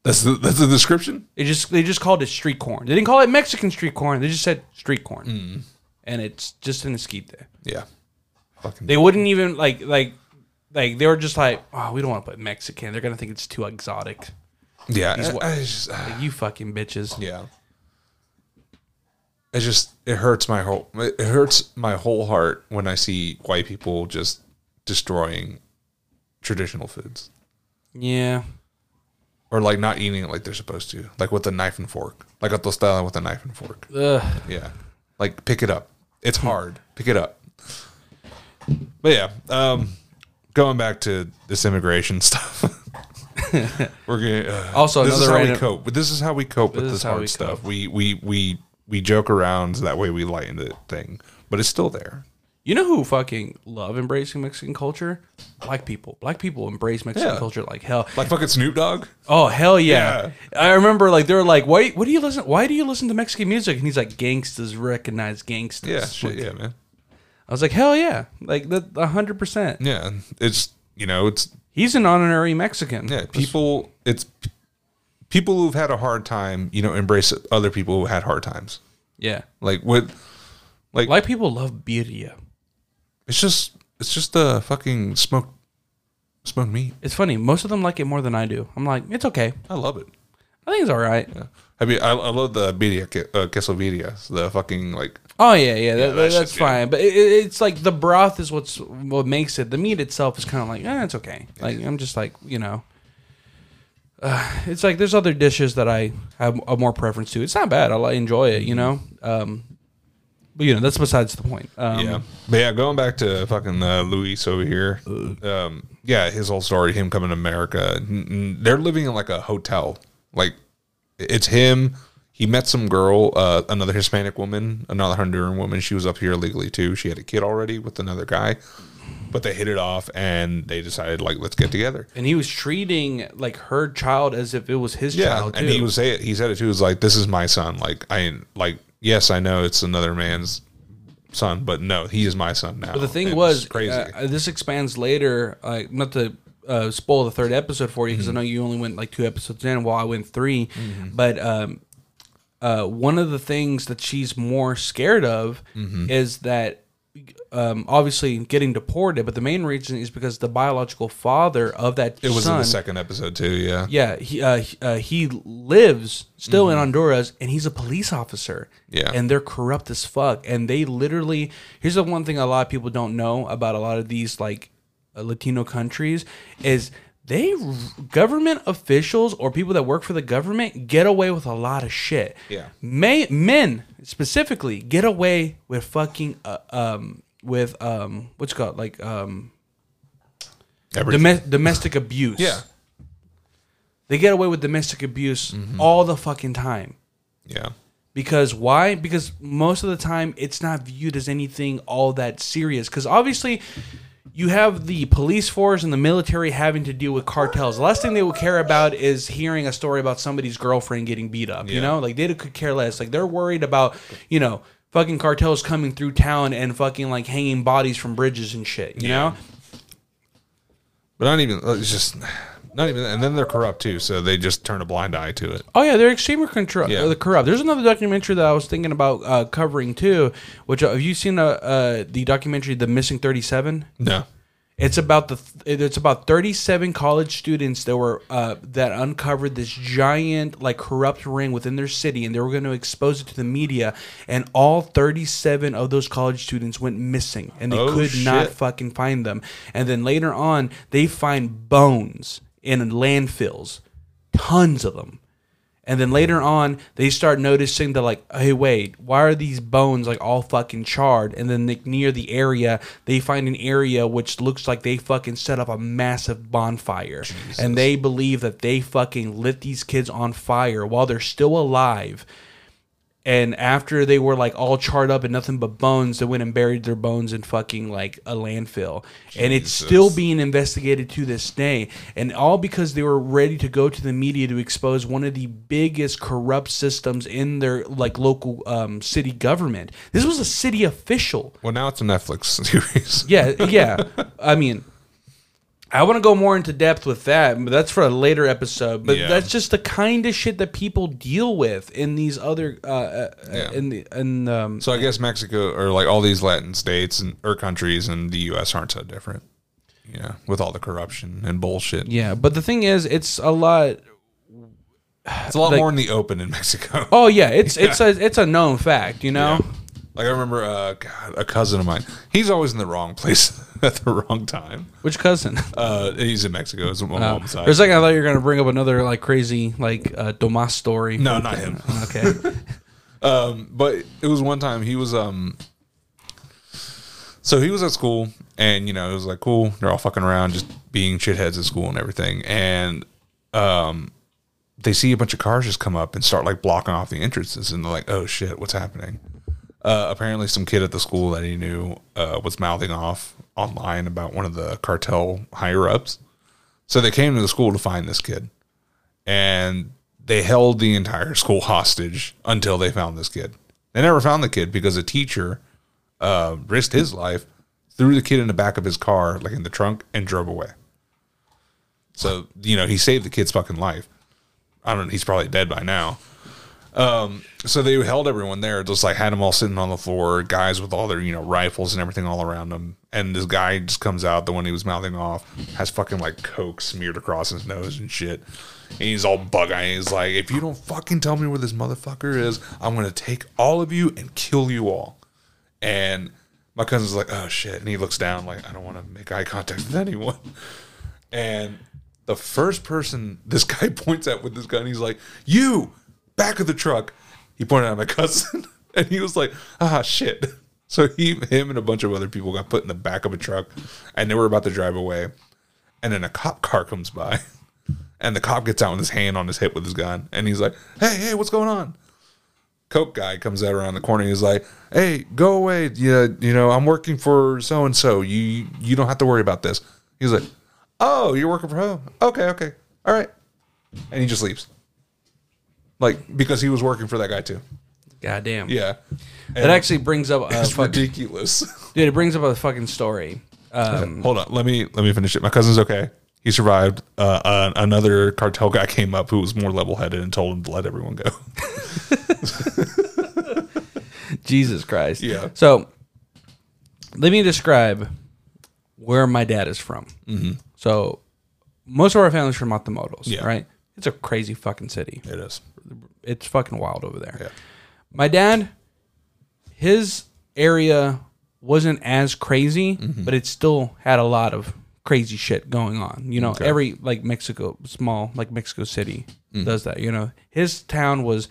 That's the that's the description? It just they just called it street corn. They didn't call it Mexican street corn. They just said street corn, Mm. and it's just an esquite. Yeah. Fucking They wouldn't even like like like they were just like, oh, we don't want to put Mexican. They're gonna think it's too exotic. Yeah. I- I just- Like, you fucking bitches. yeah. It just it hurts my whole it hurts my whole heart when I see white people just destroying traditional foods. Yeah. Or like not eating it like they're supposed to. Like with a knife and fork. Like a tostada with a knife and fork. Ugh. Yeah. Like pick it up. It's hard. Pick it up. But yeah, um going back to this immigration stuff. We're to uh, Also, this is another how we cope. But this is how we cope with This this is how hard we stuff. cope. We we we we joke around that way we lighten the thing, but it's still there. You know who fucking love embracing Mexican culture? Black people. Black people embrace Mexican Yeah. culture like hell. Like fucking Snoop Dogg. Oh hell yeah. I remember like they were like, why what do you listen why do you listen to Mexican music? And he's like, Gangsters recognize gangsters. Yeah, shit, yeah, man. I was like, hell yeah. Like that hundred percent. Yeah, it's you know, it's He's an honorary Mexican. Yeah, people. It's people who've had a hard time. You know, embrace other people who had hard times. Yeah. Like with, Like, Black people love birria. It's just it's just the fucking smoked smoked meat. It's funny. Most of them like it more than I do. I'm like, it's okay. I love it. I think it's all right. Yeah. I mean, I, I love the que- uh, quesadillas, the fucking like. Oh yeah, yeah, that, that that's shit's fine. But it, it- it's like the broth is what's what makes it. The meat itself is kind of like, eh, it's okay. Like I'm just like, you know, uh, it's like there's other dishes that I have a more preference to. It's not bad. I enjoy it. You know, um, but you know that's besides the point. Um, yeah, but yeah, going back to fucking uh, Luis over here. Um, yeah, his whole story, him coming to America. n- n- They're living in like a hotel. Like it's him. he met some girl, uh, another Hispanic woman, another Honduran woman. She was up here illegally too. She had a kid already with another guy, but they hit it off and they decided like let's get together. And he was treating like her child as if it was his Yeah, child too. and he was say it. He said it too. He was like, "This is my son. Like I like yes, I know it's another man's son, but no, he is my son now." But the thing was, crazy. uh, this expands later. Uh, not to uh, spoil the third episode for you, because Mm-hmm. I know you only went like two episodes in, while I went 3 But um, uh, one of the things that she's more scared of Mm-hmm. is that. Um, obviously, getting deported, but the main reason is because the biological father of that it was son, in the second episode too. Yeah, yeah, he uh, he, uh, he lives still in Honduras, and he's a police officer. Mm-hmm. Yeah. and they're corrupt as fuck. And they literally here's the one thing a lot of people don't know about a lot of these like uh, Latino countries is they government officials or people that work for the government get away with a lot of shit. Yeah. May, men specifically get away with fucking uh, um with um what's it called like um. Dome- domestic abuse. yeah, They get away with domestic abuse Mm-hmm. all the fucking time. yeah, Because why? Because most of the time it's not viewed as anything all that serious. Because obviously you have the police force and the military having to deal with cartels. The last thing they would care about is hearing a story about somebody's girlfriend getting beat up. You know, like they could care less. Like they're worried about you know fucking cartels coming through town and fucking like hanging bodies from bridges and shit. You know. but I don't even. Uh, it's just not even. And then they're corrupt too, so they just turn a blind eye to it. Oh yeah, they're extremely contro- Yeah. uh, corrupt. There's another documentary that I was thinking about uh, covering too. Which uh, have you seen uh, uh, the documentary "The Missing 37"? No, It's about the it's about 37 college students that were uh, that uncovered this giant like corrupt ring within their city, and they were going to expose it to the media. And all 37 of those college students went missing, and they Oh, could not fucking find them. And then later on, they find bones in landfills, tons of them. And then later on, they start noticing that like, hey, wait, why are these bones like all fucking charred? And then like, near the area, they find an area which looks like they fucking set up a massive bonfire, and they believe that they fucking lit these kids on fire while they're still alive. And after they were like all charred up and nothing but bones, they went and buried their bones in fucking like a landfill. And it's still being investigated to this day. And all because they were ready to go to the media to expose one of the biggest corrupt systems in their like local um, city government. This was a city official. well now it's a Netflix series. Yeah, yeah. I mean, I want to go more into depth with that, but that's for a later episode. But Yeah. that's just the kind of shit that people deal with in these other uh, uh, Yeah. in the in um, So I guess Mexico or like all these Latin states and or countries and the U.S. aren't so different. Yeah, with all the corruption and bullshit. yeah. But the thing is, it's a lot. It's a lot Like- more in the open in Mexico. Oh yeah, it's it's a it's a known fact, you know. Like I remember, uh, God, a cousin of mine. He's always in the wrong place at the wrong time. Which cousin? Uh, he's in Mexico. It's my Oh. mom's side. For a second, I thought you were gonna bring up another like crazy like uh, Tomas story. No, not him. Okay. Um, but it was one time he was um. So he was at school, and you know it was like cool. They're all fucking around, just being shitheads at school and everything. And um, they see a bunch of cars just come up and start like blocking off the entrances, and they're like, "Oh shit, what's happening?" Uh, apparently, some kid at the school that he knew uh, was mouthing off online about one of the cartel higher ups. So they came to the school to find this kid, and they held the entire school hostage until they found this kid. They never found the kid because a teacher uh, risked his life, threw the kid in the back of his car, like in the trunk, and drove away. So you know he saved the kid's fucking life. I don't. Know, he's probably dead by now. Um, so they held everyone there, just like had them all sitting on the floor, guys with all their you know rifles and everything all around them. And this guy just comes out, the one he was mouthing off, has fucking like coke smeared across his nose and shit. And he's all bug eyed. He's like, if you don't fucking tell me where this motherfucker is, I'm gonna take all of you and kill you all. And my cousin's like, oh shit. And he looks down like, I don't want to make eye contact with anyone. And the first person this guy points at with this gun, he's like, You, back of the truck. He pointed at my cousin and he was like, Ah, shit. So he, him and a bunch of other people got put in the back of a truck and they were about to drive away. And then a cop car comes by and the cop gets out with his hand on his hip with his gun and he's like, Hey, hey, what's going on? coke guy comes out around the corner. He's like, "Hey, go away. Yeah, you know, I'm working for so and so. You you don't have to worry about this." He's like, "Oh, you're working for home? Okay, okay, all right," and he just leaves. Like because he was working for that guy too. God damn. Yeah, That actually brings up a it's fuck, dude. It brings up a fucking story. Um, Hold on, let me let me finish it. My cousin's okay. He survived. Uh, uh, another cartel guy came up who was more level headed and told him to let everyone go. Jesus Christ. Yeah. So let me describe where my dad is from. Mm-hmm. So most of our family's from Matamoros, Yeah. right? It's a crazy fucking city. it is. It's fucking wild over there. Yeah. My dad, his area wasn't as crazy, Mm-hmm. but it still had a lot of crazy shit going on. You know, Okay. every like Mexico, small like Mexico City Mm. does that. You know, his town was,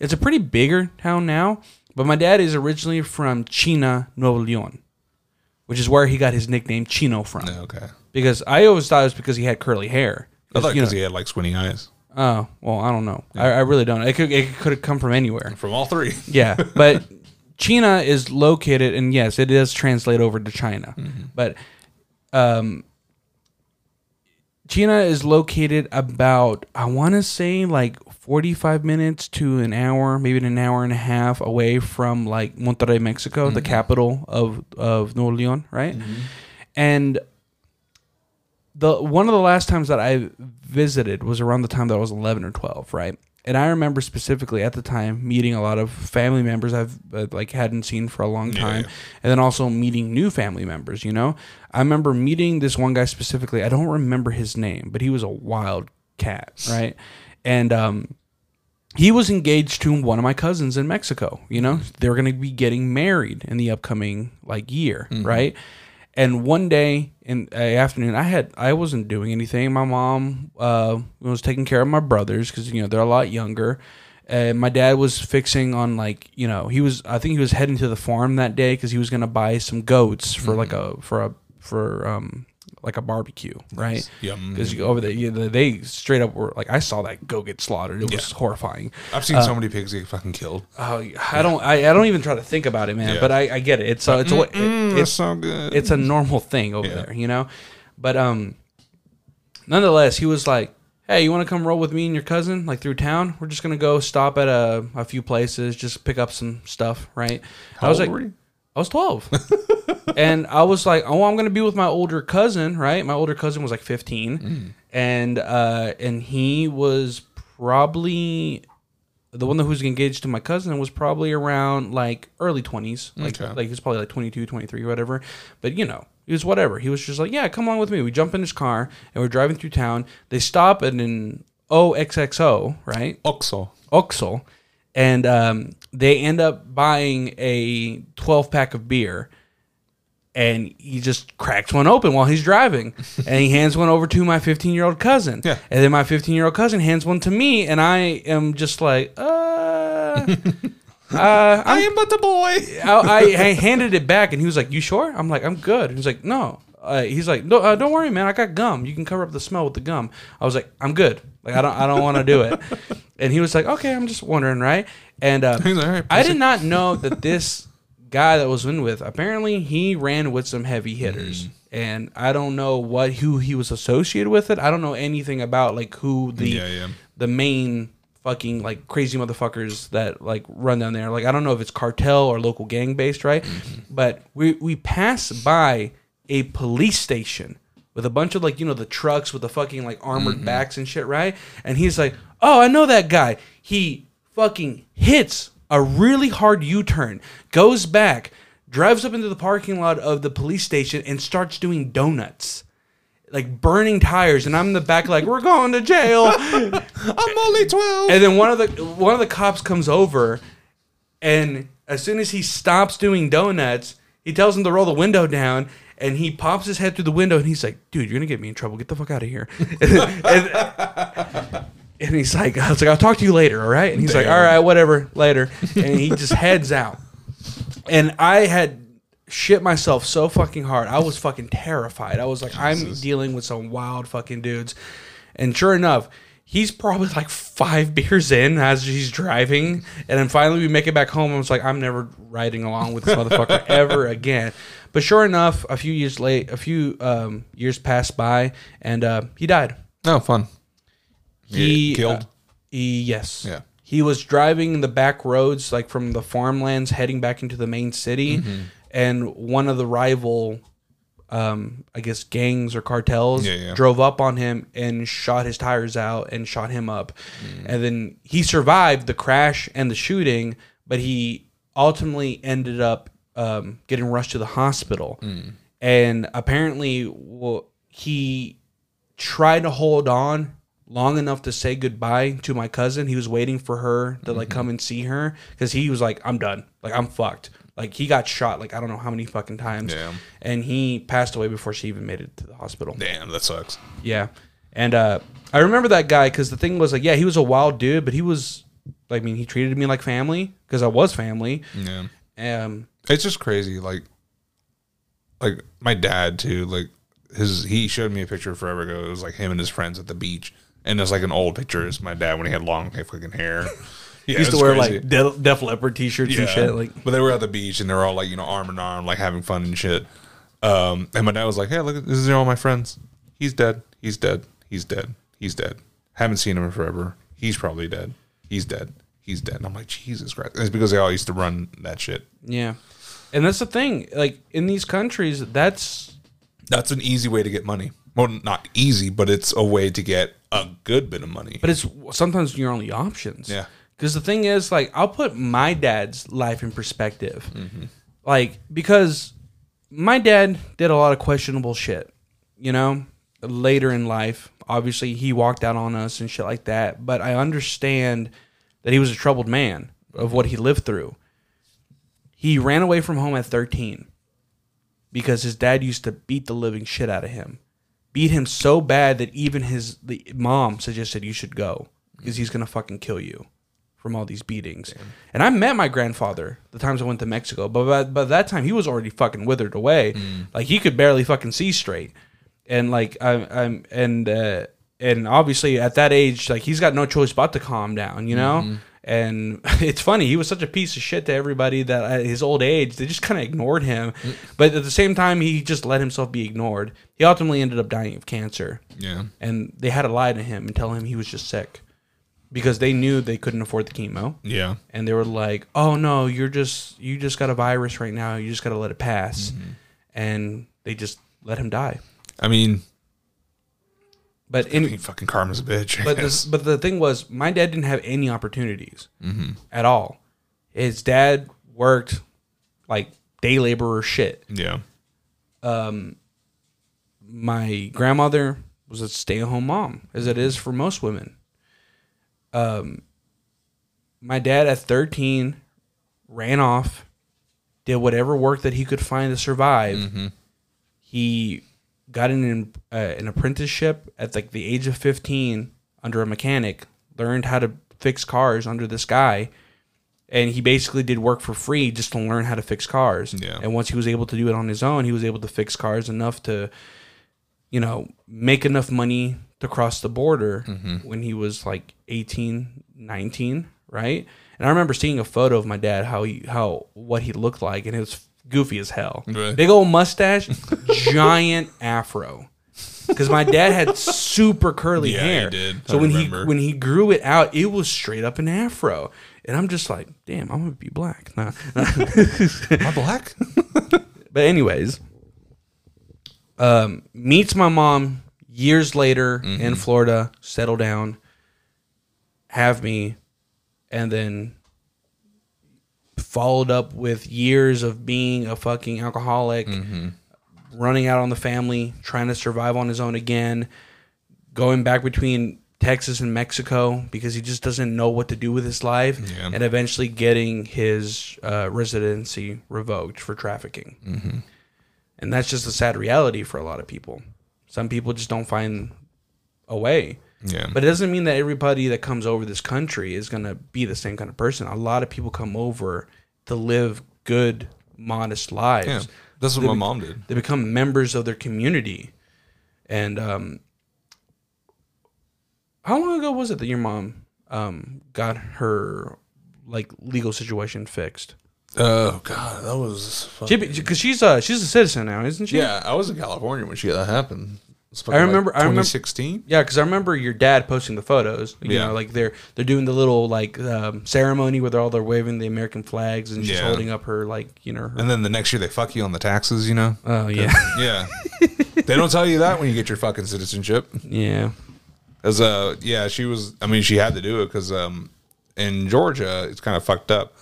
it's a pretty bigger town now, but my dad is originally from China, Nuevo Leon, which is where he got his nickname Chino from. Okay. Because I always thought it was because he had curly hair. I thought you because know- he had like squinty eyes Oh well, I don't know. I, I really don't. It could it could have come from anywhere. from all three. Yeah, but China is located, and yes, it does translate over to China. Mm-hmm. But um, China is located about I want to say like forty five minutes to an hour, maybe an hour and a half away from like Monterrey, Mexico, the mm-hmm. capital of of Nuevo Leon, right? Mm-hmm. And the one of the last times that I visited was around the time that I was 11 or 12, right? And I remember specifically at the time meeting a lot of family members I've uh, like hadn't seen for a long time, yeah. and then also meeting new family members. You know, I remember meeting this one guy specifically. I don't remember his name, but he was a wild cat, right? And um, he was engaged to one of my cousins in Mexico. You know, they're going to be getting married in the upcoming like year, right? And one day in the afternoon, I had I wasn't doing anything. My mom uh, was taking care of my brothers because you know they're a lot younger. And my dad was fixing on like you know he was I think he was heading to the farm that day because he was gonna buy some goats for like a for a for um like a barbecue, right? Because you go over there, you they straight up were like, I saw that go get slaughtered. It was horrifying. I've seen so many pigs get fucking killed. Oh, I don't, I, I don't even try to think about it, man. Yeah. But I, I get it. It's, uh, it's, Mm, it, it's, so good. it's a normal thing over Yeah. there, you know. But um, nonetheless, he was like, "Hey, you want to come roll with me and your cousin, like through town? We're just gonna go stop at a, a few places, just pick up some stuff, right?" I was like? I was 12. and I was like, oh, I'm going to be with my older cousin, right? My older cousin was like 15. And uh and he was probably the one that was engaged to my cousin was probably around like early 20s. Like Okay. like he was probably like 22, 23 or whatever. But you know, he was whatever. He was just like, "Yeah, come along with me." We jump in his car and we're driving through town. They stop at an OXXO, right? Oxo. Oxel, and um, they end up buying a 12 pack of beer. And he just cracks one open while he's driving, and he hands one over to my 15 year old cousin. Yeah. And then my 15 year old cousin hands one to me, and I am just like, uh, uh, I am but a boy. I, I, I handed it back, and he was like, "You sure?" I'm like, "I'm good." He's like, "No." Uh, he's like, "No, uh, don't worry, man. I got gum. You can cover up the smell with the gum." I was like, "I'm good. Like, I don't, I don't want to do it." And he was like, "Okay, I'm just wondering, right?" And uh, like, "All right, I did not know that this guy that was in with apparently he ran with some heavy hitters. And I don't know what who he was associated with it. I don't know anything about like who the Yeah, yeah. the main fucking like crazy motherfuckers that like run down there. Like I don't know if it's cartel or local gang based, right? But we we pass by a police station with a bunch of like you know the trucks with the fucking like armored mm-hmm. backs and shit, right? And he's like, "Oh, I know that guy. He fucking hits a really hard U-turn, goes back, drives up into the parking lot of the police station and starts doing donuts." Like burning tires, and I'm in the back, like we're going to jail. I'm only 12. And then one of the one of the cops comes over, and as soon as he stops doing donuts, he tells him to roll the window down, and he pops his head through the window, and he's like, "Dude, you're gonna get me in trouble. Get the fuck out of here." and, and he's like, "I was like, I'll talk to you later, all right?" And he's like, "All right, whatever, later." And he just heads out. And I had shit myself so fucking hard. I was fucking terrified. I was like, I'm dealing with some wild fucking dudes. And sure enough, he's probably like five beers in as he's driving, and then finally we make it back home. I was like, I'm never riding along with this motherfucker ever again. But sure enough, a few years late, a few um, years passed by, and uh, he died. Oh, fun. He Yeah, killed? uh, he yes. Yeah. He was driving the back roads, like from the farmlands, heading back into the main city, Mm-hmm. and one of the rival, um, I guess, gangs or cartels Yeah, yeah. drove up on him and shot his tires out and shot him up, Mm. and then he survived the crash and the shooting, but he ultimately ended up um, getting rushed to the hospital, Mm. and apparently, well, he tried to hold on long enough to say goodbye to my cousin. He was waiting for her to like come and see her because he was like, "I'm done. Like I'm fucked." Like he got shot like I don't know how many fucking times, Damn. and he passed away before she even made it to the hospital. Damn, that sucks. Yeah, and uh, I remember that guy because the thing was like, yeah, he was a wild dude, but he was, I mean, he treated me like family because I was family. Yeah. Um, It's just crazy. Like, like my dad too. Like his, he showed me a picture forever ago. It was like him and his friends at the beach, and it's like an old picture. It's my dad when he had long fucking hair. Yeah, he used to wear crazy. like Def, Def Leppard t-shirts and shit. Like, but they were at the beach and they were all like, you know, arm in arm, like having fun and shit. Um, and my dad was like, "Hey, look, this is all my friends. He's dead. He's dead. He's dead. He's dead. Haven't seen him in forever. He's probably dead. He's dead. He's dead." And I'm like, Jesus Christ! And it's because they all used to run that shit. yeah, and that's the thing. Like in these countries, that's That's an easy way to get money. Well, not easy, but it's a way to get a good bit of money. but it's sometimes your only options. Yeah. Because the thing is, like, I'll put my dad's life in perspective. Mm-hmm. Like, because my dad did a lot of questionable shit, you know, later in life. Obviously, he walked out on us and shit like that. But I understand that he was a troubled man of what he lived through. He ran away from home at 13 because his dad used to beat the living shit out of him. Beat him so bad that even his the mom suggested you should go because he's gonna fucking kill you from all these beatings. And I met my grandfather the times I went to Mexico, but by, by that time he was already fucking withered away. Like he could barely fucking see straight. And like I, I'm and uh, and obviously at that age, like he's got no choice but to calm down, you know. And it's funny, he was such a piece of shit to everybody that at his old age, they just kind of ignored him. Mm. But at the same time, he just let himself be ignored. He ultimately ended up dying of cancer. Yeah, and they had to lie to him and tell him he was just sick because they knew they couldn't afford the chemo. Yeah, and they were like oh no you're just you just got a virus right now. You just got to let it pass. Mm-hmm. And they just let him die. I mean, but fucking karma's a bitch. I but guess. this, but the thing was my dad didn't have any opportunities at all. His dad worked like day laborer shit. Yeah, Um, my grandmother was a stay-at-home mom as it is for most women. Um my dad at 13 ran off did whatever work that he could find to survive. He got an uh, an apprenticeship at like the age of 15 under a mechanic learned how to fix cars under this guy and he basically did work for free just to learn how to fix cars. Yeah. and once he was able to do it on his own he was able to fix cars enough to you know make enough money to cross the border when he was like 18 19 right? And i remember seeing a photo of my dad how he how what he looked like and it was goofy as hell Really? big old mustache giant afro because my dad had super curly Yeah, he hair did. so I when remember. he when he grew it out it was straight up an afro and i'm just like damn i'm gonna be black nah. am I black? But anyways, um, meets my mom years later in Florida, settle down, have me, and then followed up with years of being a fucking alcoholic, running out on the family, trying to survive on his own again, going back between Texas and Mexico because he just doesn't know what to do with his life, Yeah. and eventually getting his uh, residency revoked for trafficking. And that's just a sad reality for a lot of people. Some people just don't find a way. Yeah, But it doesn't mean that everybody that comes over this country is going to be the same kind of person. A lot of people come over to live good, modest lives. yeah. That's what They my be- mom did. They become members of their community. And um, How long ago was it that your mom um got her like legal situation fixed? Oh god, that was. Because she's uh she's a citizen now, isn't she? Yeah, I was in California when she that happened. I remember- I remember- 2016. Yeah, because I remember your dad posting the photos. You Yeah. know, like they're they're doing the little like um, ceremony where they're all they're waving the American flags and she's Yeah. holding up her like you know her. And then the next year they fuck you on the taxes. You know. Oh yeah, Yeah. they don't tell you that when you get your fucking citizenship. yeah. As uh, yeah, she was. I mean, she had to do it because um, in Georgia, it's kind of fucked up.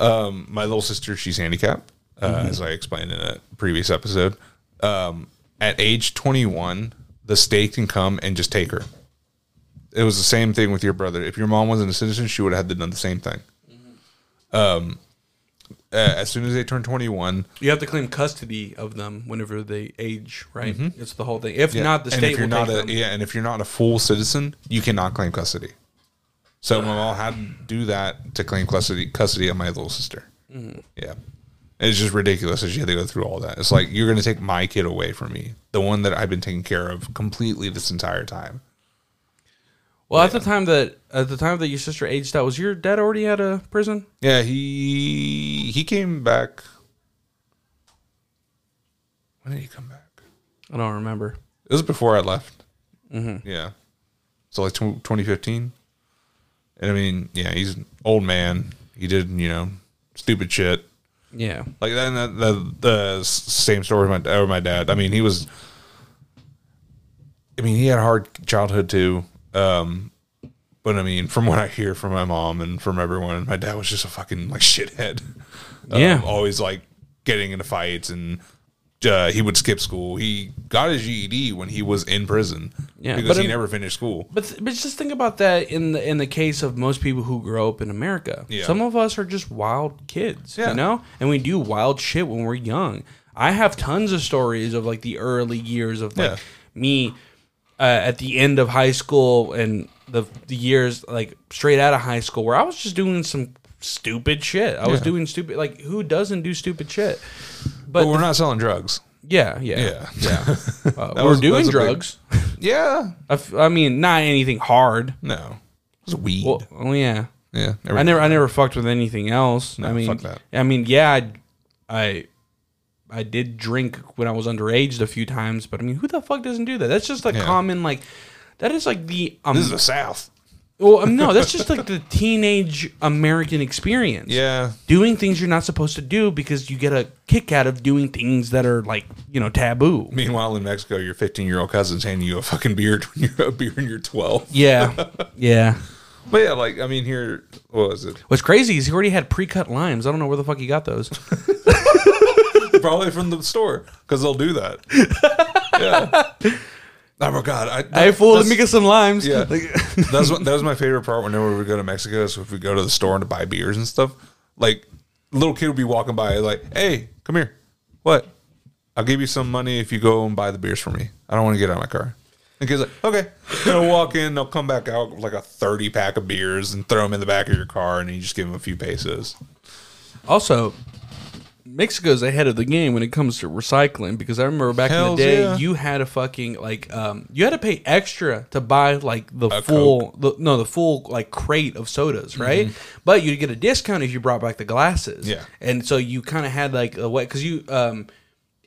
Um, my little sister, she's handicapped, uh, as I explained in a previous episode. Um, at age 21, the state can come and just take her. It was the same thing with your brother. If your mom wasn't a citizen, she would have had to done the same thing. Um, uh, as soon as they turn 21, You have to claim custody of them whenever they age, right? It's the whole thing. If Mm-hmm. Yeah, not, the and state if you're not a them. yeah, and if you're not a full citizen, you cannot claim custody. So my mom had to do that to claim custody custody of my little sister. Mm-hmm. Yeah, it's just ridiculous that she had to go through all that. It's like you're going to take my kid away from me, the one that I've been taking care of completely this entire time. Well, at the time that at the time that your sister aged out, was your dad already out of prison? Yeah, he he came back. When did he come back? I don't remember. It was before I left. Mm-hmm. Yeah. So like tw 2015. And I mean, yeah, he's an old man. He did, you know, stupid shit. Yeah, Like then the, the the same story with my, with my dad. I mean, he was. I mean, he had a hard childhood too. Um, but I mean, from what I hear from my mom and from everyone, my dad was just a fucking like shithead. Um, Yeah. always like getting into fights and. Uh, he would skip school. He got his GED when he was in prison. Yeah, because he never finished school. but but just think about that in the in the case of most people who grow up in America. Yeah. Some of us are just wild kids, Yeah. you know, and we do wild shit when we're young. I have tons of stories of like the early years of like Yeah. me uh, at the end of high school and the the years like straight out of high school where I was just doing some stupid shit. I was Yeah. doing stupid like who doesn't do stupid shit? But But we're not selling drugs. yeah, yeah, Yeah. yeah. Uh, That we're was- that doing was a big- drugs. Yeah. I, f- I mean, not anything hard. No. It was weed. Well, oh yeah. yeah. I never, I never fucked with anything else. I mean, fuck that. I mean, yeah, I, I, I did drink when I was underage a few times, but I mean, who the fuck doesn't do that? That's just a common like, that is like the um. This is the South. Well, um, no, that's just like the teenage American experience. Yeah. doing things you're not supposed to do because you get a kick out of doing things that are like you know taboo. Meanwhile, in Mexico, your 15 year old cousin's handing you a fucking beer when you're a beer and you're 12. Yeah, yeah. But yeah, like, I mean, here, what was it? What's crazy is he already had pre-cut limes. I don't know where the fuck he got those. Probably from the store because they'll do that. yeah. Oh my God. I, hey, fool, let me get some limes. Yeah. Like- that's what that was my favorite part whenever we go to Mexico. So if we go to the store and to buy beers and stuff, like little kid would be walking by, like, "Hey, come here. What? I'll give you some money if you go and buy the beers for me. I don't want to get out of my car." And kid's like, "Okay." They'll walk in, they'll come back out with like a thirty pack of beers and throw them in the back of your car, and you just give them a few pesos. Also, Mexico's ahead of the game when it comes to recycling because I remember back in the day, yeah. you had a fucking like um, you had to pay extra to buy like the A full the, no the full like crate of sodas, right? But you'd get a discount if you brought back the glasses. Mm-hmm. Yeah. and so you kind of had like a way because you um.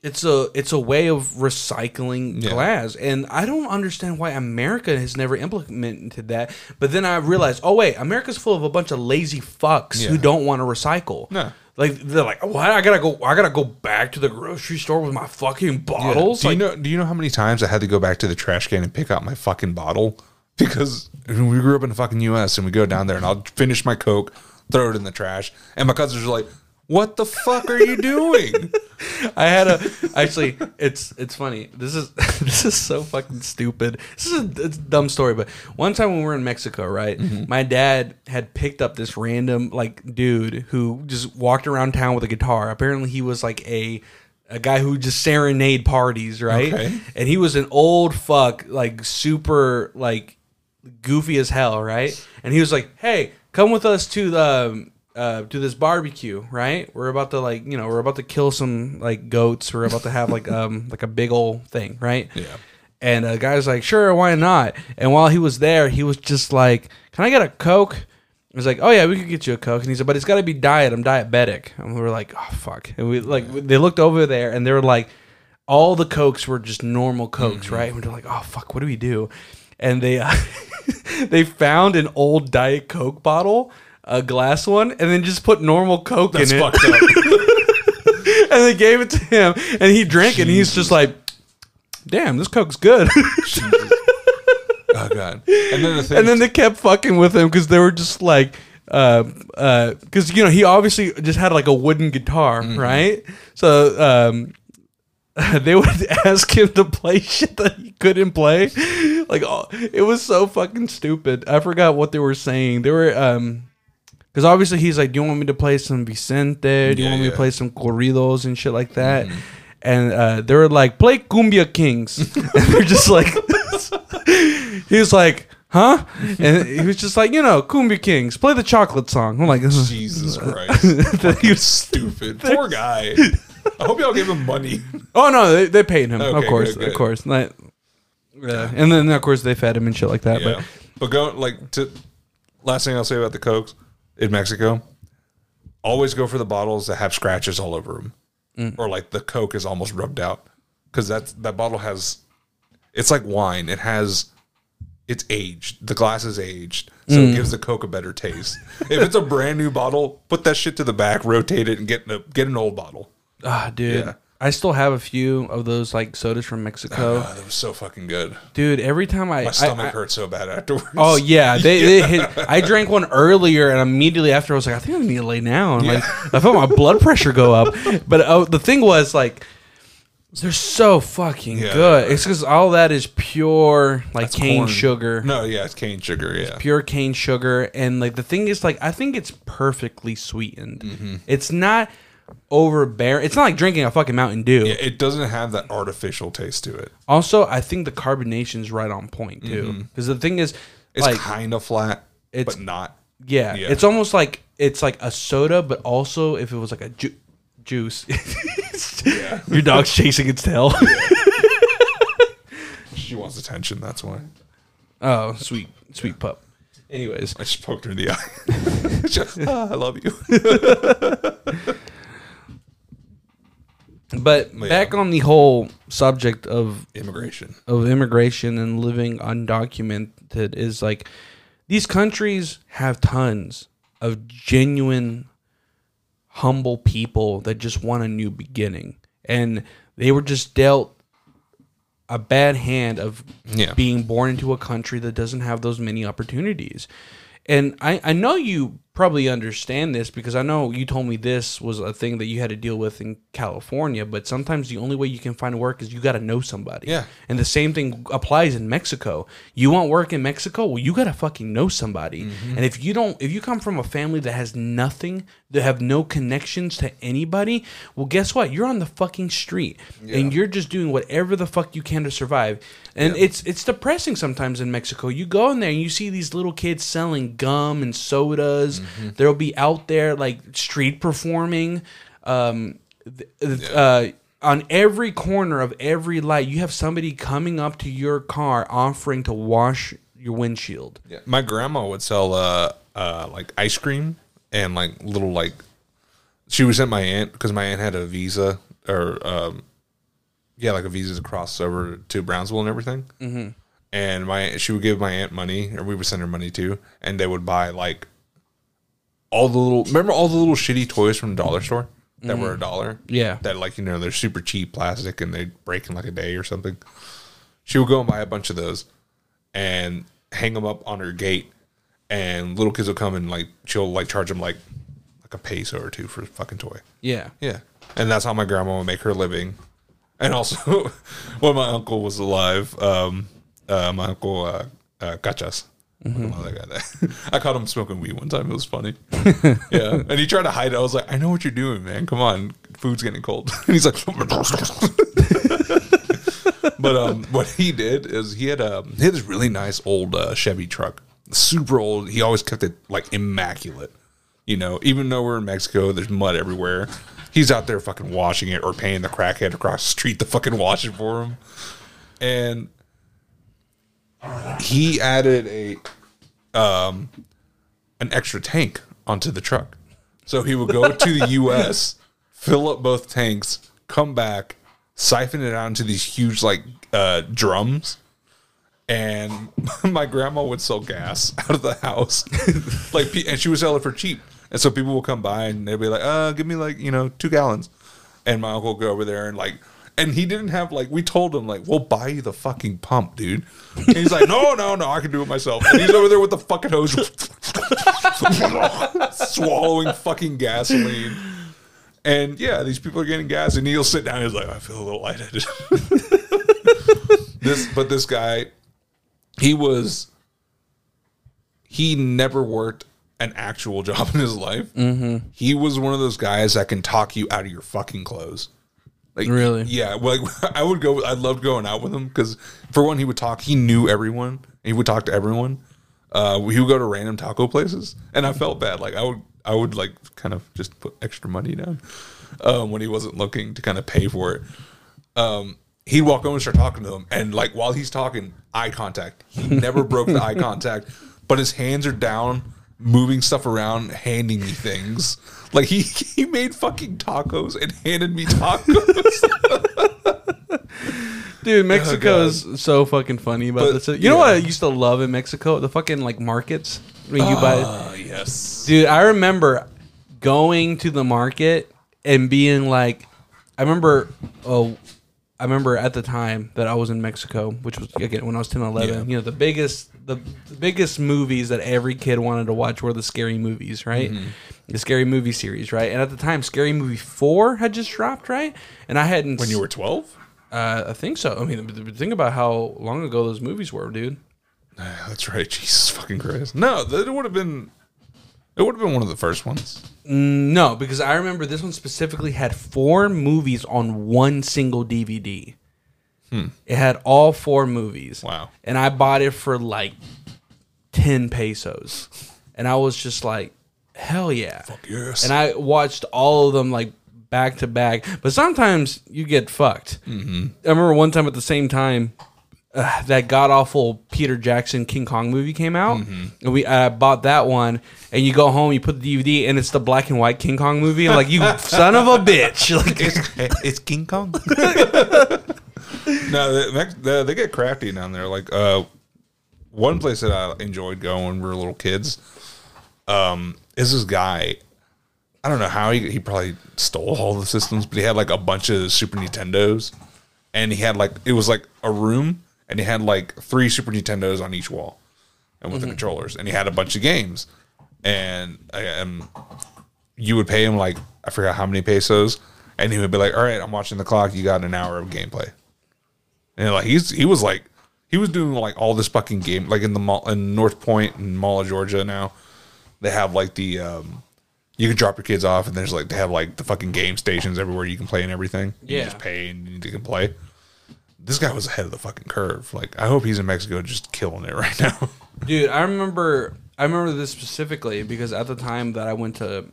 It's a it's a way of recycling Yeah. glass, and I don't understand why America has never implemented that. But then I realized, oh wait, America's full of a bunch of lazy fucks who don't want to recycle. No. Like they're like, oh, I gotta go. I gotta go back to the grocery store with my fucking bottles. Do you know? Do you know how many times I had to go back to the trash can and pick out my fucking bottle? Because we grew up in the fucking U.S. and we go down there and I'll finish my Coke, throw it in the trash, and my cousins are like, "What the fuck are you doing?" I had a actually. It's it's funny. This is this is so fucking stupid. This is a, it's a dumb story, but one time when we were in Mexico, right, mm-hmm. my dad had picked up this random like dude who just walked around town with a guitar. Apparently, he was like a a guy who just serenade parties, right? Okay. And he was an old fuck, like super like goofy as hell, right? And he was like, "Hey, come with us to the um, uh, to this barbecue, right? We're about to like, you know, we're about to kill some like goats. We're about to have like um like a big old thing, right?" Yeah. And the guy's like, "Sure, why not?" And while he was there, he was just like, "Can I get a coke?" He's like, "Oh yeah, we could get you a coke." And he said, "But it's got to be diet. I'm diabetic." And we were like, "Oh fuck!" And we like they looked over there, and they were like, all the cokes were just normal cokes, right? And we're like, "Oh fuck, what do we do?" And they uh, they found an old diet coke bottle, a glass one, and then just put normal coke That's in it, fucked up. and they gave it to him, and he drank it, and he's just like, "Damn, this coke's good." oh god. And then the thing and then they kept fucking with him because they were just like uh uh because you know he obviously just had like a wooden guitar right? So um they would ask him to play shit that he couldn't play. Like oh, it was so fucking stupid. I forgot what they were saying. They were um because obviously he's like, "Do you want me to play some Vicente? Do you Yeah, want me to play some corridos and shit like that?" And uh, they were like, "Play Kumbia Kings," and they're just like, he was like, "Huh?" And he was just like, "You know, Kumbia Kings, play the chocolate song." I'm like. Jesus Christ. he was- Stupid. Poor guy. I hope y'all give him money. oh no, they, they paid him, of course, good, good. of course. Like, yeah. And then of course they fed him and shit like that. Yeah. But But go like to last thing I'll say about the cokes in Mexico. Always go for the bottles that have scratches all over them, Mm. or like the coke is almost rubbed out, because that's that bottle has. It's like wine. It has. It's aged. The glass is aged, so Mm. it gives the coke a better taste. if it's a brand new bottle, put that shit to the back, rotate it, and get a, get an old bottle. ah, dude. Yeah. I still have a few of those like sodas from Mexico, Ah, that was so fucking good. dude. Every time I, My stomach I- hurt so bad afterwards. Oh yeah, they, they hit. I drank one earlier, and immediately after, I was like, I think I need to lay down. Like I felt my blood pressure go up. But oh, the thing was, like, they're so fucking Yeah, good. It's because all that is pure, like That's cane corn. sugar, No, yeah, it's cane sugar. Yeah, pure cane sugar, and like the thing is, like, I think it's perfectly sweetened. Mm-hmm. It's not overbearing. It's not like drinking a fucking Mountain Dew. Yeah, it doesn't have that artificial taste to it. Also, I think the carbonation's right on point too. Because the thing is, Mm-hmm. It's like, kind of flat, it's- but not. Yeah, Yeah. it's almost like it's like a soda, but also if it was like a ju- juice. Your dog's chasing its tail. She wants attention. That's why oh, sweet, sweet pup. Anyways, I just poked her in the eye. Just, "Ah, I love you. But Yeah. back on the whole subject of Immigration. of immigration and living undocumented is like these countries have tons of genuine humble people that just want a new beginning and they were just dealt a bad hand of Yeah. being born into a country that doesn't have those many opportunities and I, I know you probably understand this because I know you told me this was a thing that you had to deal with in California, but sometimes the only way you can find work is you got to know somebody. Yeah. And the same thing applies in Mexico. You want work in Mexico? Well, you got to fucking know somebody. Mm-hmm. And if you don't, if you come from a family that has nothing, that have no connections to anybody, well, guess what? You're on the fucking street and you're just doing whatever the fuck you can to survive. And it's it's depressing sometimes in Mexico. You go in there and you see these little kids selling gum and sodas. Mm-hmm. They'll be out there like street performing. Um, th- th- uh, on every corner of every light, you have somebody coming up to your car offering to wash your windshield. Yeah. My grandma would sell uh uh like ice cream and like little like she was sent my aunt because my aunt had a visa or um yeah like a visa to cross over to Brownsville and everything. Mm-hmm. And my she would give my aunt money or we would send her money too, and they would buy like all the little remember all the little shitty toys from the dollar store that were a dollar. Yeah. that like you know they're super cheap plastic and they break in like a day or something. She would go and buy a bunch of those and hang them up on her gate, and little kids will come and like she'll like charge them like like a peso or two for a fucking toy. Yeah. Yeah, and that's how my grandma would make her living. And also, when my uncle was alive, um, uh, my uncle uh, uh, Cachas. Fucking love that guy. That- I caught him smoking weed one time. It was funny. yeah, and he tried to hide it. I was like, "I know what you're doing, man. Come on, food's getting cold." And he's like, but um, what he did is he had a he had this really nice old uh, Chevy truck, super old. He always kept it like immaculate. You know, even though we're in Mexico, there's mud everywhere. He's out there fucking washing it or paying the crackhead across the street to fucking wash it for him. And he added a um an extra tank onto the truck. So he would go to the US, fill up both tanks, come back, siphon it out into these huge like uh drums. And my grandma would sell gas out of the house, like, and she would sell it for cheap. And so people would come by and they'd be like, "Uh, give me like you know two gallons," and my uncle would go over there and like, and he didn't have like we told him like, "We'll buy you the fucking pump, dude." And he's like, "No, no, no, I can do it myself." And he's over there with the fucking hose, swallowing fucking gasoline. And yeah, these people are getting gas, and he'll sit down. He's like, "I feel a little lightheaded." this, but this guy, he was, he never worked an actual job in his life. Mm-hmm. He was one of those guys that can talk you out of your fucking clothes. Like Really? yeah. Like I would go. I loved going out with him because for one, he would talk. He knew everyone. He would talk to everyone. Uh, he would go to random taco places, and I felt bad. Like I would, I would like kind of just put extra money down um, when he wasn't looking to kind of pay for it. Um, he'd walk over and start talking to him, and like while he's talking, eye contact. He never broke the eye contact, but his hands are down, moving stuff around, handing me things. Like he he made fucking tacos and handed me tacos. Dude, Mexico is so fucking funny about But, this. You know what yeah. I used to love in Mexico? The fucking like markets. When you buy Ah, yes. Dude, I remember going to the market and being like, I remember, oh, I remember at the time that I was in Mexico, which was again when I was 10, 11, Yeah. you know, the biggest, the, the biggest movies that every kid wanted to watch were the scary movies, right? Mm-hmm. The scary movie series, right? And at the time, Scary Movie 4 had just dropped, right? And I hadn't, When you were twelve. uh, I think so. I mean, think about how long ago those movies were, dude. That's right. Jesus fucking Christ. No, that would have been. It would have been one of the first ones. No, because I remember this one specifically had four movies on one single DVD. It had all four movies. Wow. And I bought it for like 10 pesos. And I was just like, hell yeah. Fuck yes. And I watched all of them like back to back. But sometimes you get fucked. Mm-hmm. I remember one time at the same time, uh, that god awful Peter Jackson King Kong movie came out, and we I bought that one. And you go home, you put the DVD, and it's the black and white King Kong movie. I'm like, you son of a bitch! Like, it's, it's King Kong. no, they, they, they get crafty down there. Like uh, one place that I enjoyed going when we were little kids um, is this guy. I don't know how he he probably stole all the systems, but he had like a bunch of Super Nintendos, and he had like it was like a room, and he had like three Super Nintendos on each wall, and with the controllers, and he had a bunch of games, and um, you would pay him like I forgot how many pesos, and he would be like, "All right, I'm watching the clock. You got an hour of gameplay." And like he's he was like he was doing like all this fucking game like in the mall in North Point and Mall of Georgia now. They have like the um you can drop your kids off and there's like they have like the fucking game stations everywhere you can play and everything. You Yeah. just pay and you can play. This guy was ahead of the fucking curve. Like I hope he's in Mexico just killing it right now. Dude, I remember I remember this specifically because at the time that I went to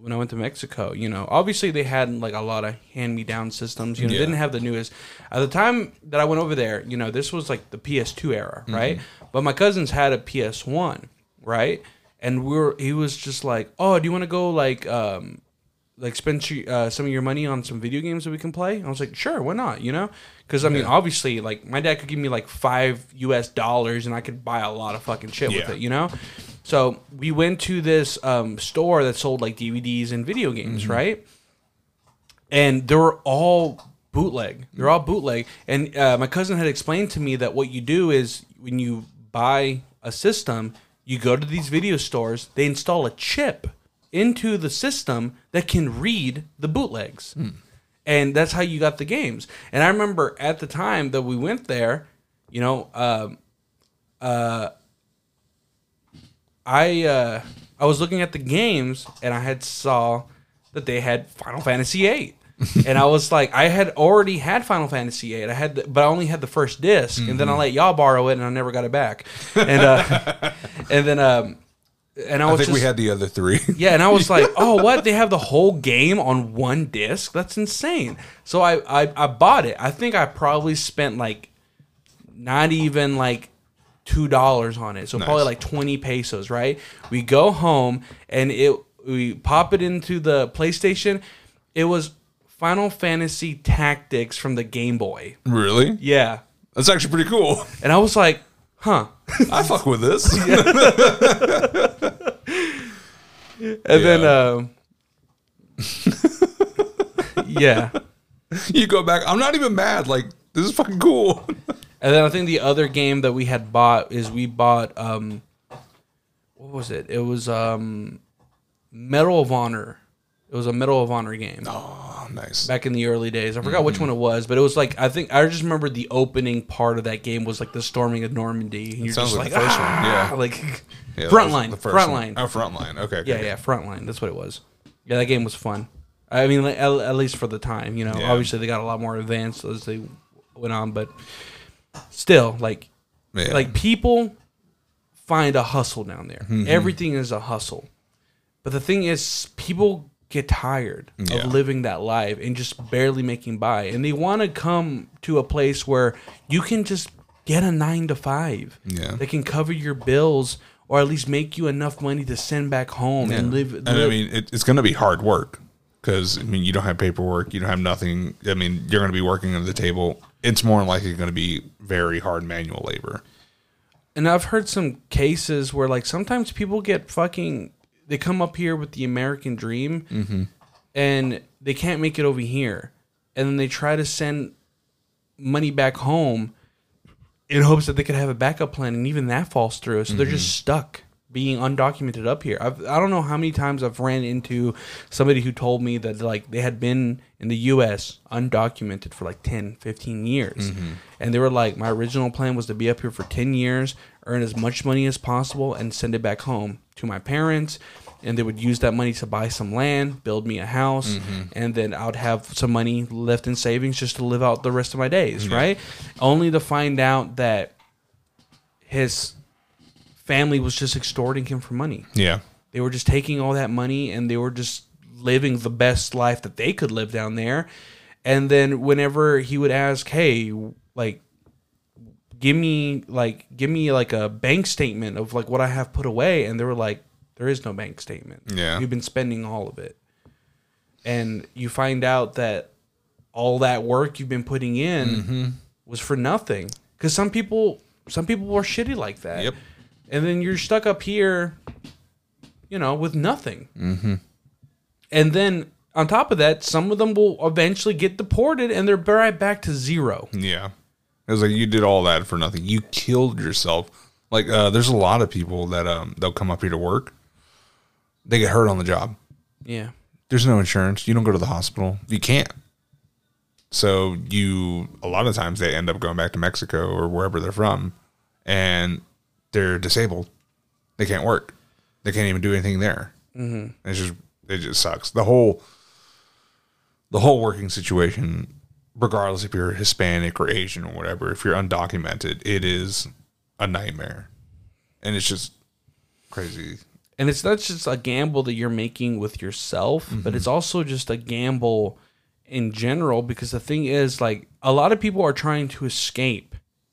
when I went to Mexico, you know, obviously they had like a lot of hand me down systems. You know, Yeah. they didn't have the newest. At the time that I went over there, you know, this was like the PS2 era, Mm-hmm. right? But my cousins had a PS1, right? And we were he was just like, "Oh, do you want to go like um like spend uh, some of your money on some video games that we can play?" I was like, "Sure, why not?" You know, because I mean, obviously, like my dad could give me like five U.S. dollars, and I could buy a lot of fucking shit with it. You know, so we went to this um, store that sold like DVDs and video games, right? And they were all bootleg. They're all bootleg. And uh, my cousin had explained to me that what you do is when you buy a system, you go to these video stores, they install a chip into the system that can read the bootlegs. And that's how you got the games. And I remember at the time that we went there, you know, um, I uh, I was looking at the games and I had saw that they had Final Fantasy VIII. and I was like, I had already had Final Fantasy VIII. I had, the, but I only had the first disc, and then I let y'all borrow it, and I never got it back. And uh, and then um, and I I was think just, we had the other three. yeah, and I was like, oh, what? They have the whole game on one disc? That's insane. So I, I, I bought it. I think I probably spent like not even like two dollars on it, so probably like twenty pesos, right? We go home and it we pop it into the PlayStation. It was Final Fantasy Tactics from the Game Boy. Really? Yeah, That's actually pretty cool. and I was like, huh. I fuck with this. And then, um, yeah. you go back. I'm not even mad. Like this is fucking cool. And then I think the other game that we had bought is we bought um what was it? It was um Medal of Honor. It was a Medal of Honor game Oh, nice. back in the early days. I forgot Mm-hmm. which one it was, but it was like I think I just remember the opening part of that game was like the storming of Normandy. And you're sounds just like like, the first one, "Ah," yeah. like Yeah, frontline, was the first frontline. one. Oh, frontline. Okay. okay. Yeah, yeah, Frontline. That's what it was. Yeah, that game was fun. I mean, at, at least for the time, you know. Yeah. Obviously, they got a lot more advanced as they went on, but still, like, Yeah. like people find a hustle down there. Mm-hmm. Everything is a hustle. But the thing is, people get tired Yeah. of living that life and just barely making by, and they want to come to a place where you can just get a nine to five. Yeah. that can cover your bills or at least make you enough money to send back home and live. And I mean, it, it's going to be hard work because I mean, you don't have paperwork, you don't have nothing. I mean, you're going to be working at the table. It's more likely going to be very hard manual labor. and I've heard some cases where like sometimes people get fucking. They come up here with the American dream, Mm-hmm. and they can't make it over here, and then they try to send money back home in hopes that they could have a backup plan, and even that falls through. So they're Mm-hmm. just stuck being undocumented up here. I've, I don't know how many times I've ran into somebody who told me that like they had been in the U.S. undocumented for like 10, 15 years, Mm-hmm. and they were like, my original plan was to be up here for ten years, earn as much money as possible, and send it back home to my parents. And they would use that money to buy some land, build me a house, Mm-hmm. and then I'd have some money left in savings just to live out the rest of my days, right? Only to find out that his family was just extorting him for money. Yeah. They were just taking all that money and they were just living the best life that they could live down there. And then whenever he would ask, "Hey, like give me like give me like a bank statement of like what I have put away." And they were like, "There is no bank statement. Yeah. You've been spending all of it." And you find out that all that work you've been putting in Mm-hmm. was for nothing. Cuz some people some people were shitty like that Yep. And then you're stuck up here, you know, with nothing. Mm-hmm. And then on top of that, some of them will eventually get deported, and they're right back to zero. Yeah. It was like you did all that for nothing. You killed yourself. Like uh, there's a lot of people that um they'll come up here to work. They get hurt on the job. Yeah, There's no insurance. You don't go to the hospital. You can't. So you a lot of times they end up going back to Mexico or wherever they're from and they're disabled. They can't work. They can't even do anything there. Mm-hmm. It's just it just sucks. The whole the whole working situation, regardless if you're Hispanic or Asian or whatever, if you're undocumented, it is a nightmare, and it's just crazy. and it's not just a gamble that you're making with yourself, but it's also just a gamble in general. Because the thing is, like, a lot of people are trying to escape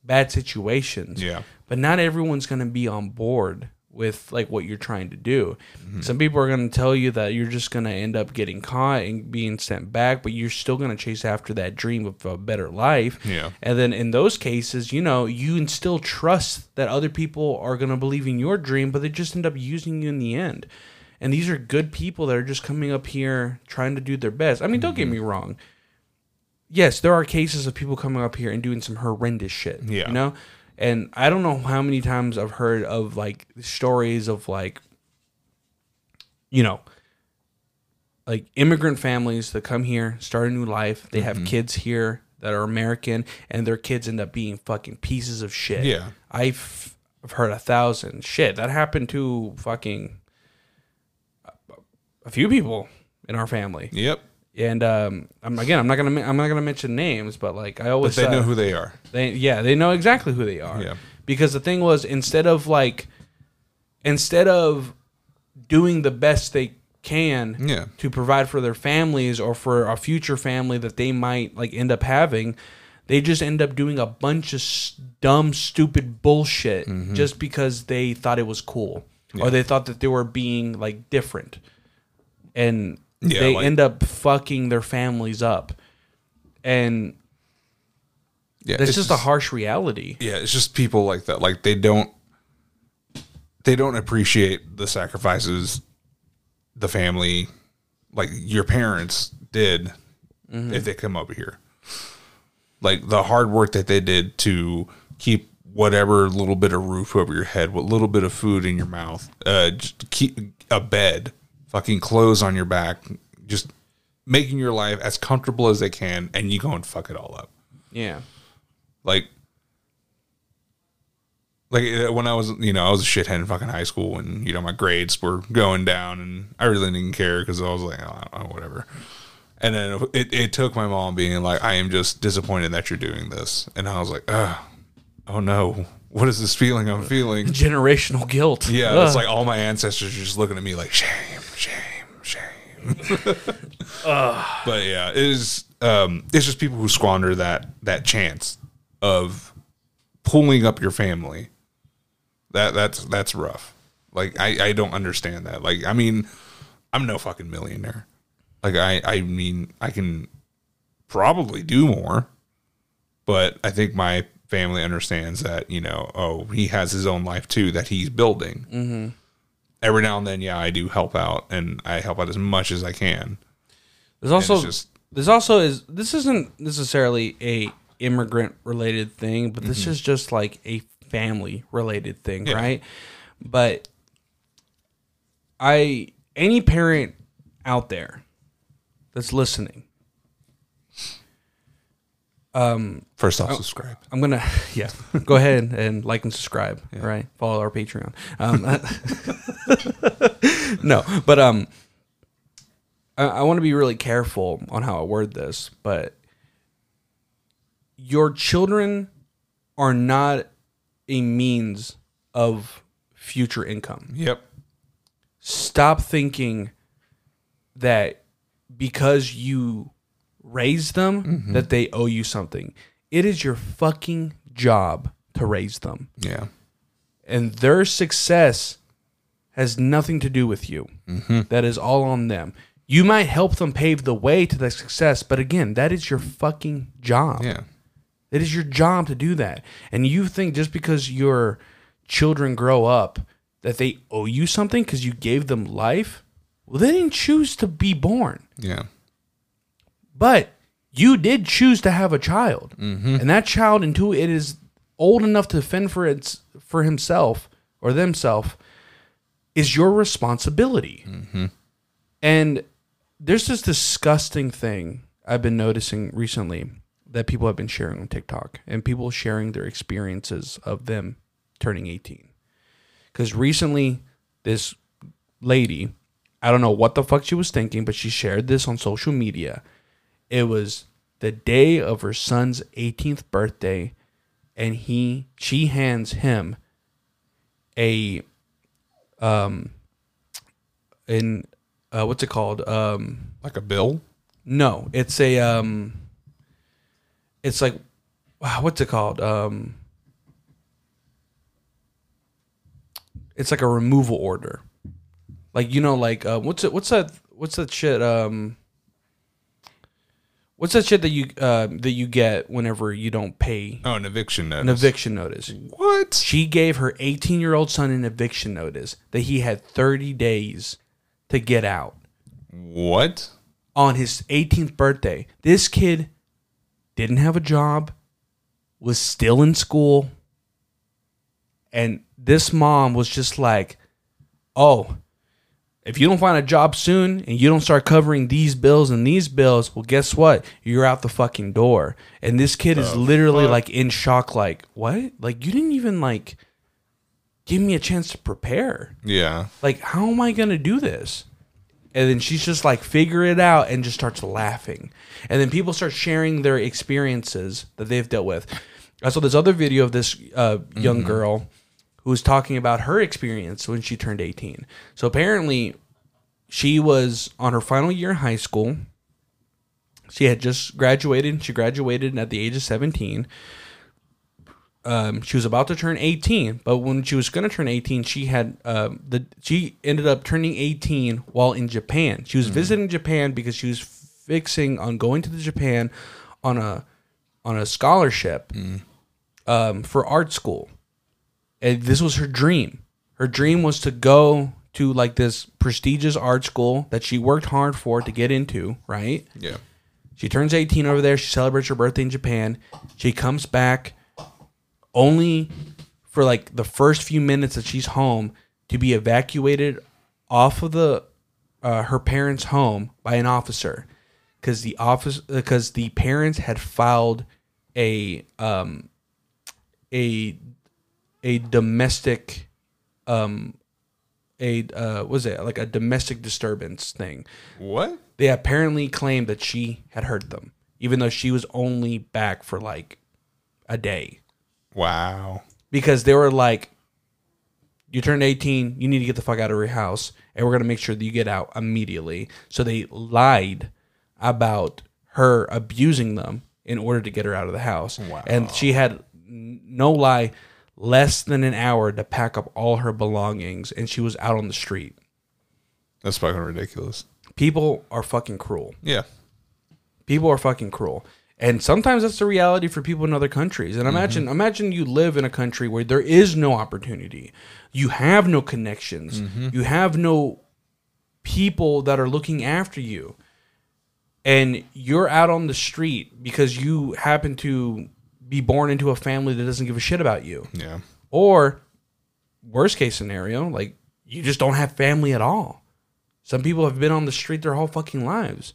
bad situations. Yeah. but not everyone's going to be on board with like what you're trying to do. Mm-hmm. Some people are going to tell you that you're just going to end up getting caught and being sent back, but you're still going to chase after that dream of a better life. Yeah. And then in those cases, you know, you can still trust that other people are going to believe in your dream, but they just end up using you in the end. And these are good people that are just coming up here trying to do their best. I mean, don't get mm-hmm. me wrong. Yes, there are cases of people coming up here and doing some horrendous shit. Yeah. You know? And I don't know how many times I've heard of like stories of like, you know, like immigrant families that come here, start a new life. They have mm-hmm. kids here that are American, and their kids end up being fucking pieces of shit. Yeah. I've I've heard a thousand shit that happened to fucking a few people in our family. Yep. And um, I'm again, I'm not gonna, I'm not gonna mention names, but like I But always they uh, know who they are. they yeah, they know exactly who they are. Yeah. Because the thing was, instead of like, instead of doing the best they can Yeah. to provide for their families or for a future family that they might like end up having, they just end up doing a bunch of s- dumb, stupid bullshit Mm-hmm. just because they thought it was cool or they thought that they were being like different, and Yeah, they like- end up fucking their families up, and Yeah, that's it's just, a harsh reality. yeah, it's just people like that. Like they don't they don't appreciate the sacrifices the family like your parents did if they come over here. Like the hard work that they did to keep whatever little bit of roof over your head, what little bit of food in your mouth, uh just keep a bed, fucking clothes on your back, just making your life as comfortable as they can and you go and fuck it all up. Yeah, like like uh, when I was you know I was a shithead in fucking high school and you know my grades were going down and I really didn't care because I was like oh, I don't know, whatever. And then it, it took my mom being like I am just disappointed that you're doing this. And I was like oh oh no what is this feeling I'm feeling? Generational guilt. yeah Ugh. it's like all my ancestors are just looking at me like shame shame shame. But yeah it is um it's just people who squander that that chance of pulling up your family. That that's that's rough. Like i i don't understand that. Like i mean i'm no fucking millionaire. Like i i mean i can probably do more but i think my family understands that you know oh he has his own life too that he's building mm-hmm. every now and then yeah i do help out and i help out as much as i can There's also just- there's also is this isn't necessarily a immigrant related thing, but this is just like a family related thing, Mm-hmm. Yeah. right? But I any parent out there that's listening, first off subscribe I'm gonna yeah go ahead and like and subscribe. Right, follow our Patreon. Um, no, but um, I, I want to be really careful on how I word this. But your children are not a means of future income. yep Stop thinking that because you raise them mm-hmm. that they owe you something. It is your fucking job to raise them. yeah And their success has nothing to do with you. Mm-hmm. That is all on them. You might help them pave the way to that success, but again, that is your fucking job. yeah It is your job to do that. And you think just because your children grow up that they owe you something because you gave them life? Well, they didn't choose to be born, yeah but you did choose to have a child, mm-hmm. and that child, until it is old enough to fend for its for himself or themselves, is your responsibility. Mm-hmm. And there's this disgusting thing I've been noticing recently that people have been sharing on TikTok and people sharing their experiences of them turning 18. Because recently, this lady, I don't know what the fuck she was thinking, but she shared this on social media. It was the day of her son's 18th birthday, and he she hands him a um in uh what's it called um like a bill no, it's a um it's like wow, what's it called? Um it's like a removal order. Like you know like uh, what's it what's that what's that shit um What's that shit that you uh, that you get whenever you don't pay? Oh an eviction notice. an eviction notice? what? She gave her 18 year old son an eviction notice that he had 30 days to get out. What? On his 18th birthday. This kid didn't have a job, was still in school, and this mom was just like, "Oh, if you don't find a job soon and you don't start covering these bills and these bills, well, guess what? You're out the fucking door." And this kid is literally like in shock, like, "What? Like you didn't even like give me a chance to prepare." yeah like how am i gonna do this and then she's just like figure it out and just starts laughing and then people start sharing their experiences that they've dealt with i saw this other video of this uh, young girl who was talking about her experience when she turned 18 so apparently she was on her final year in high school She had just graduated. She graduated at the age of 17. Um, she was about to turn 18, but when she was going to turn 18, she had um, the she ended up turning 18 while in Japan. She was visiting Japan because she was fixing on going to the Japan on a on a scholarship um, for art school, and this was her dream. Her dream was to go to like this prestigious art school that she worked hard for to get into. Right? Yeah. She turns 18 over there. She celebrates her birthday in Japan. She comes back only for like the first few minutes that she's home to be evacuated off of the uh, her parents' home by an officer because the office because the parents had filed a um a a domestic um a uh was it like a domestic disturbance thing What? they apparently claimed that she had hurt them, even though she was only back for like a day. Wow. Because they were like, you turned 18, you need to get the fuck out of your house, and we're going to make sure that you get out immediately. So they lied about her abusing them in order to get her out of the house. Wow. And she had, n- no lie, less than an hour to pack up all her belongings, and she was out on the street. That's fucking ridiculous. People are fucking cruel. Yeah. people are fucking cruel and sometimes that's the reality for people in other countries and imagine mm-hmm. imagine you live in a country where there is no opportunity you have no connections mm-hmm. you have no people that are looking after you and you're out on the street because you happen to be born into a family that doesn't give a shit about you Yeah. or worst case scenario like you just don't have family at all some people have been on the street their whole fucking lives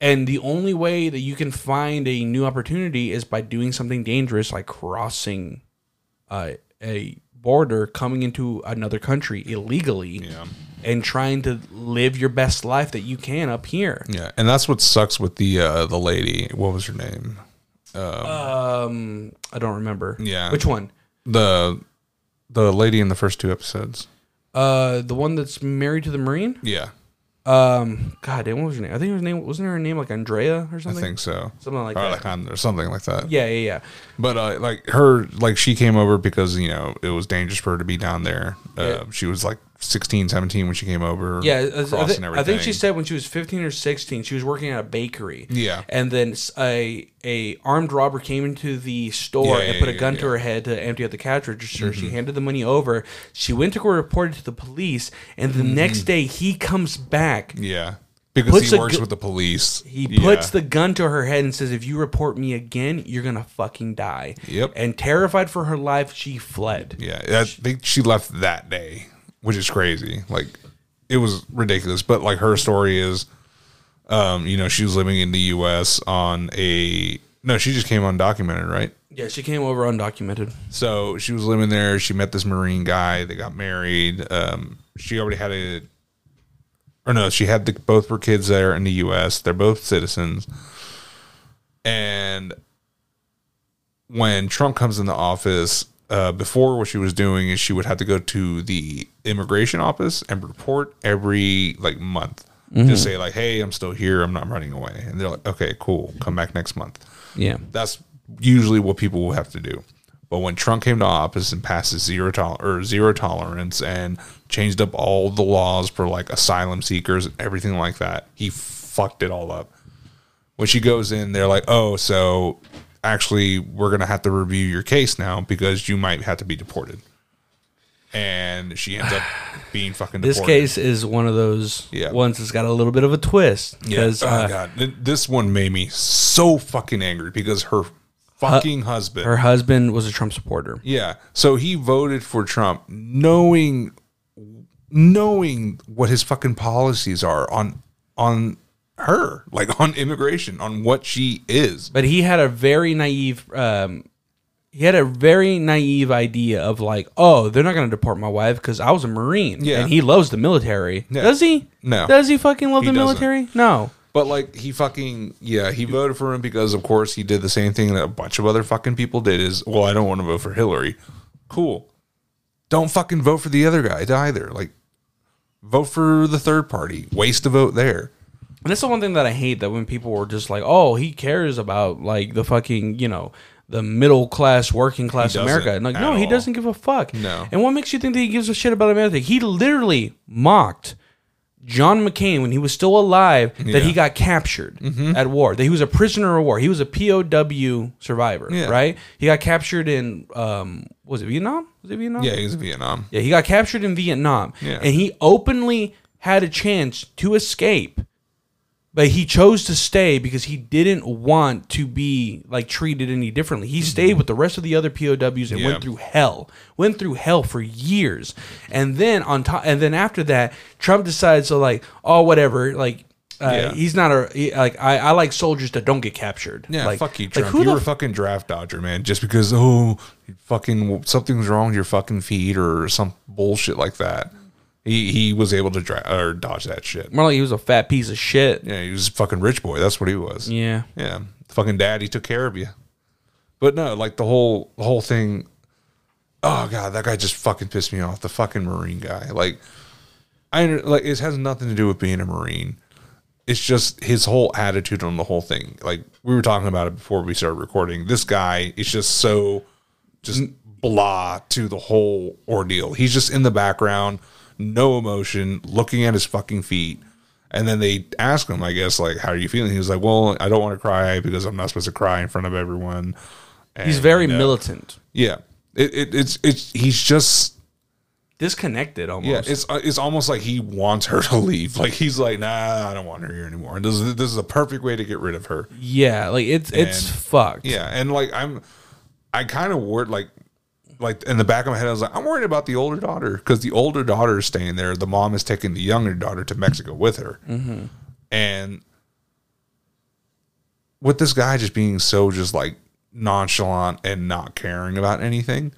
and the only way that you can find a new opportunity is by doing something dangerous like crossing uh, a border coming into another country illegally Yeah. and trying to live your best life that you can up here Yeah. And that's what sucks with the uh the lady. What was her name? Um i don't remember Yeah. which one The the lady in the first two episodes. uh the one that's married to the marine Yeah. Um, God, damn, what was her name? I think her name wasn't her name like Andrea or something. I think so. Something like or that. like or something like that. Yeah, yeah, yeah. But uh, like her, like she came over because you know it was dangerous for her to be down there. Uh, Yeah. She was like 16, 17 when she came over. Yeah, I- thi- I think she said when she was fifteen or sixteen, she was working at a bakery. Yeah. and then a a armed robber came into the store Yeah, and yeah, put a gun yeah. Mm-hmm. to her head to empty out the cash register. She handed the money over. She went to go report it to the police, and the next day he comes back. Yeah, because he works gu- with the police. He puts the gun to her head and says, "If you report me again, you're gonna fucking die." Yep. And terrified for her life, she fled. Yeah, I think she left that day, which is crazy. Like it was ridiculous. But like her story is, um, you know, she was living in the U.S. on a no, she just came undocumented, right? Yeah, she came over undocumented. So she was living there. She met this Marine guy. They got married. Um, she already had a, or no, she had the, both her kids there in the U.S. They're both citizens. And when Trump comes in the office, uh, before what she was doing is she would have to go to the immigration office and report every like month. Just mm-hmm. say like, "Hey, I'm still here. I'm not running away." And they're like, "Okay, cool. Come back next month." Yeah. That's usually what people will have to do. But when Trump came to office and passed zero tol- or zero tolerance and changed up all the laws for like asylum seekers and everything like that, he fucked it all up. When she goes in, they're like, "Oh, so actually, we're gonna have to review your case now because you might have to be deported." And she ends up being fucking. This case is one of those Yeah. ones that's got a little bit of a twist Yeah. oh uh, god, this one made me so fucking angry because her fucking husband. her husband was a Trump supporter. yeah, so he voted for Trump, knowing knowing what his fucking policies are on on her, like on immigration, on what she is. But he had a very naive um he had a very naive idea of like, oh, they're not going to deport my wife because I was a Marine. Yeah. And he loves the military. Yeah. Does he? No. Does he fucking love He the doesn't. military? No. But like he fucking yeah, he voted for him because of course he did the same thing that a bunch of other fucking people did is well, I don't want to vote for Hillary. Cool. Don't fucking vote for the other guy either. Like vote for the third party. Waste a vote there. And that's the one thing that I hate that when people were just like, "Oh, he cares about like the fucking you know the middle class, working class America." And like, no, he doesn't give a fuck. No. And what makes you think that he gives a shit about America? He literally mocked John McCain when he was still alive that Yeah. Mm-hmm. he got captured at war. That he was a prisoner of war. He was a POW survivor, Yeah. right? He got captured in um was it Vietnam? Was it Vietnam? Yeah, he's in Vietnam. Yeah, he got captured in Vietnam. Yeah. And he openly had a chance to escape, but he chose to stay because he didn't want to be like treated any differently. He stayed with the rest of the other POWs and Yeah. went through hell. Went through hell for years. And then on top and then after that, Trump decides to like, oh whatever, like uh, Yeah. he's not a he, like I, I like soldiers that don't get captured. Yeah, like, fuck you, like, Trump. who you were a f- fucking draft dodger, man. Just because oh, fucking something's wrong with your fucking feet or some bullshit like that. He he was able to dra- or dodge that shit. more like he was a fat piece of shit. Yeah, he was a fucking rich boy. That's what he was. Yeah. Yeah, fucking daddy took care of you. But no, like the whole the whole thing. Oh god, that guy just fucking pissed me off. The fucking marine guy. Like, I like it has nothing to do with being a marine. It's just his whole attitude on the whole thing. Like we were talking about it before we started recording. This guy is just so just blah to the whole ordeal. He's just in the background, no emotion, looking at his fucking feet. And then they ask him, I guess, like, how are you feeling? He was like, well, I don't want to cry because I'm not supposed to cry in front of everyone. He's very know, militant. Yeah. It, it, it's, it's, he's just, Disconnected almost. yeah, it's, uh, it's almost like he wants her to leave. Like, he's like, nah, I don't want her here anymore. And this is, this is a perfect way to get rid of her. Yeah, like it's it's And- fucked. Yeah, and like I'm, I kind of worried like, like in the back of my head, I was like, I'm worried about the older daughter because the older daughter is staying there. The mom is taking the younger daughter to Mexico with her, Mm-hmm. and with this guy just being so just like nonchalant and not caring about anything,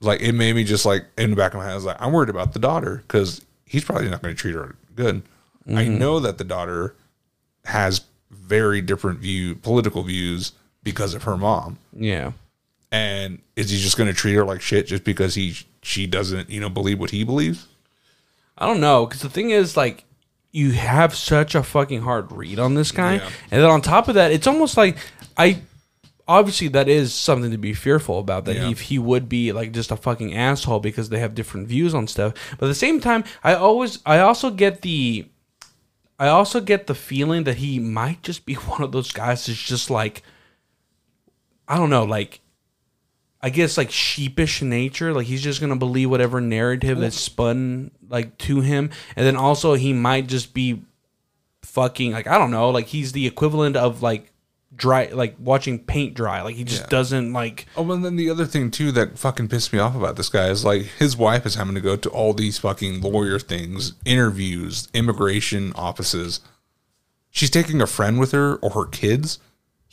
like it made me just like in the back of my head, I was like, I'm worried about the daughter because he's probably not going to treat her good. I Mm-hmm. know that the daughter has very different view political views because of her mom Yeah. And is he just going to treat her like shit just because he she doesn't you know believe what he believes I don't know because the thing is like you have such a fucking hard read on this guy, Yeah. and then on top of that, it's almost like I obviously that is something to be fearful about that Yeah. if he would be like just a fucking asshole because they have different views on stuff. But at the same time, I always I also get the I also get the feeling that he might just be one of those guys that's just like I don't know, like I guess like sheepish nature, like he's just gonna believe whatever narrative that's spun like to him, and then also he might just be fucking like I don't know, like he's the equivalent of like dry, like watching paint dry, like he just Yeah. doesn't like oh and then the other thing too that fucking pissed me off about this guy is like his wife is having to go to all these fucking lawyer things interviews immigration offices. She's taking a friend with her or her kids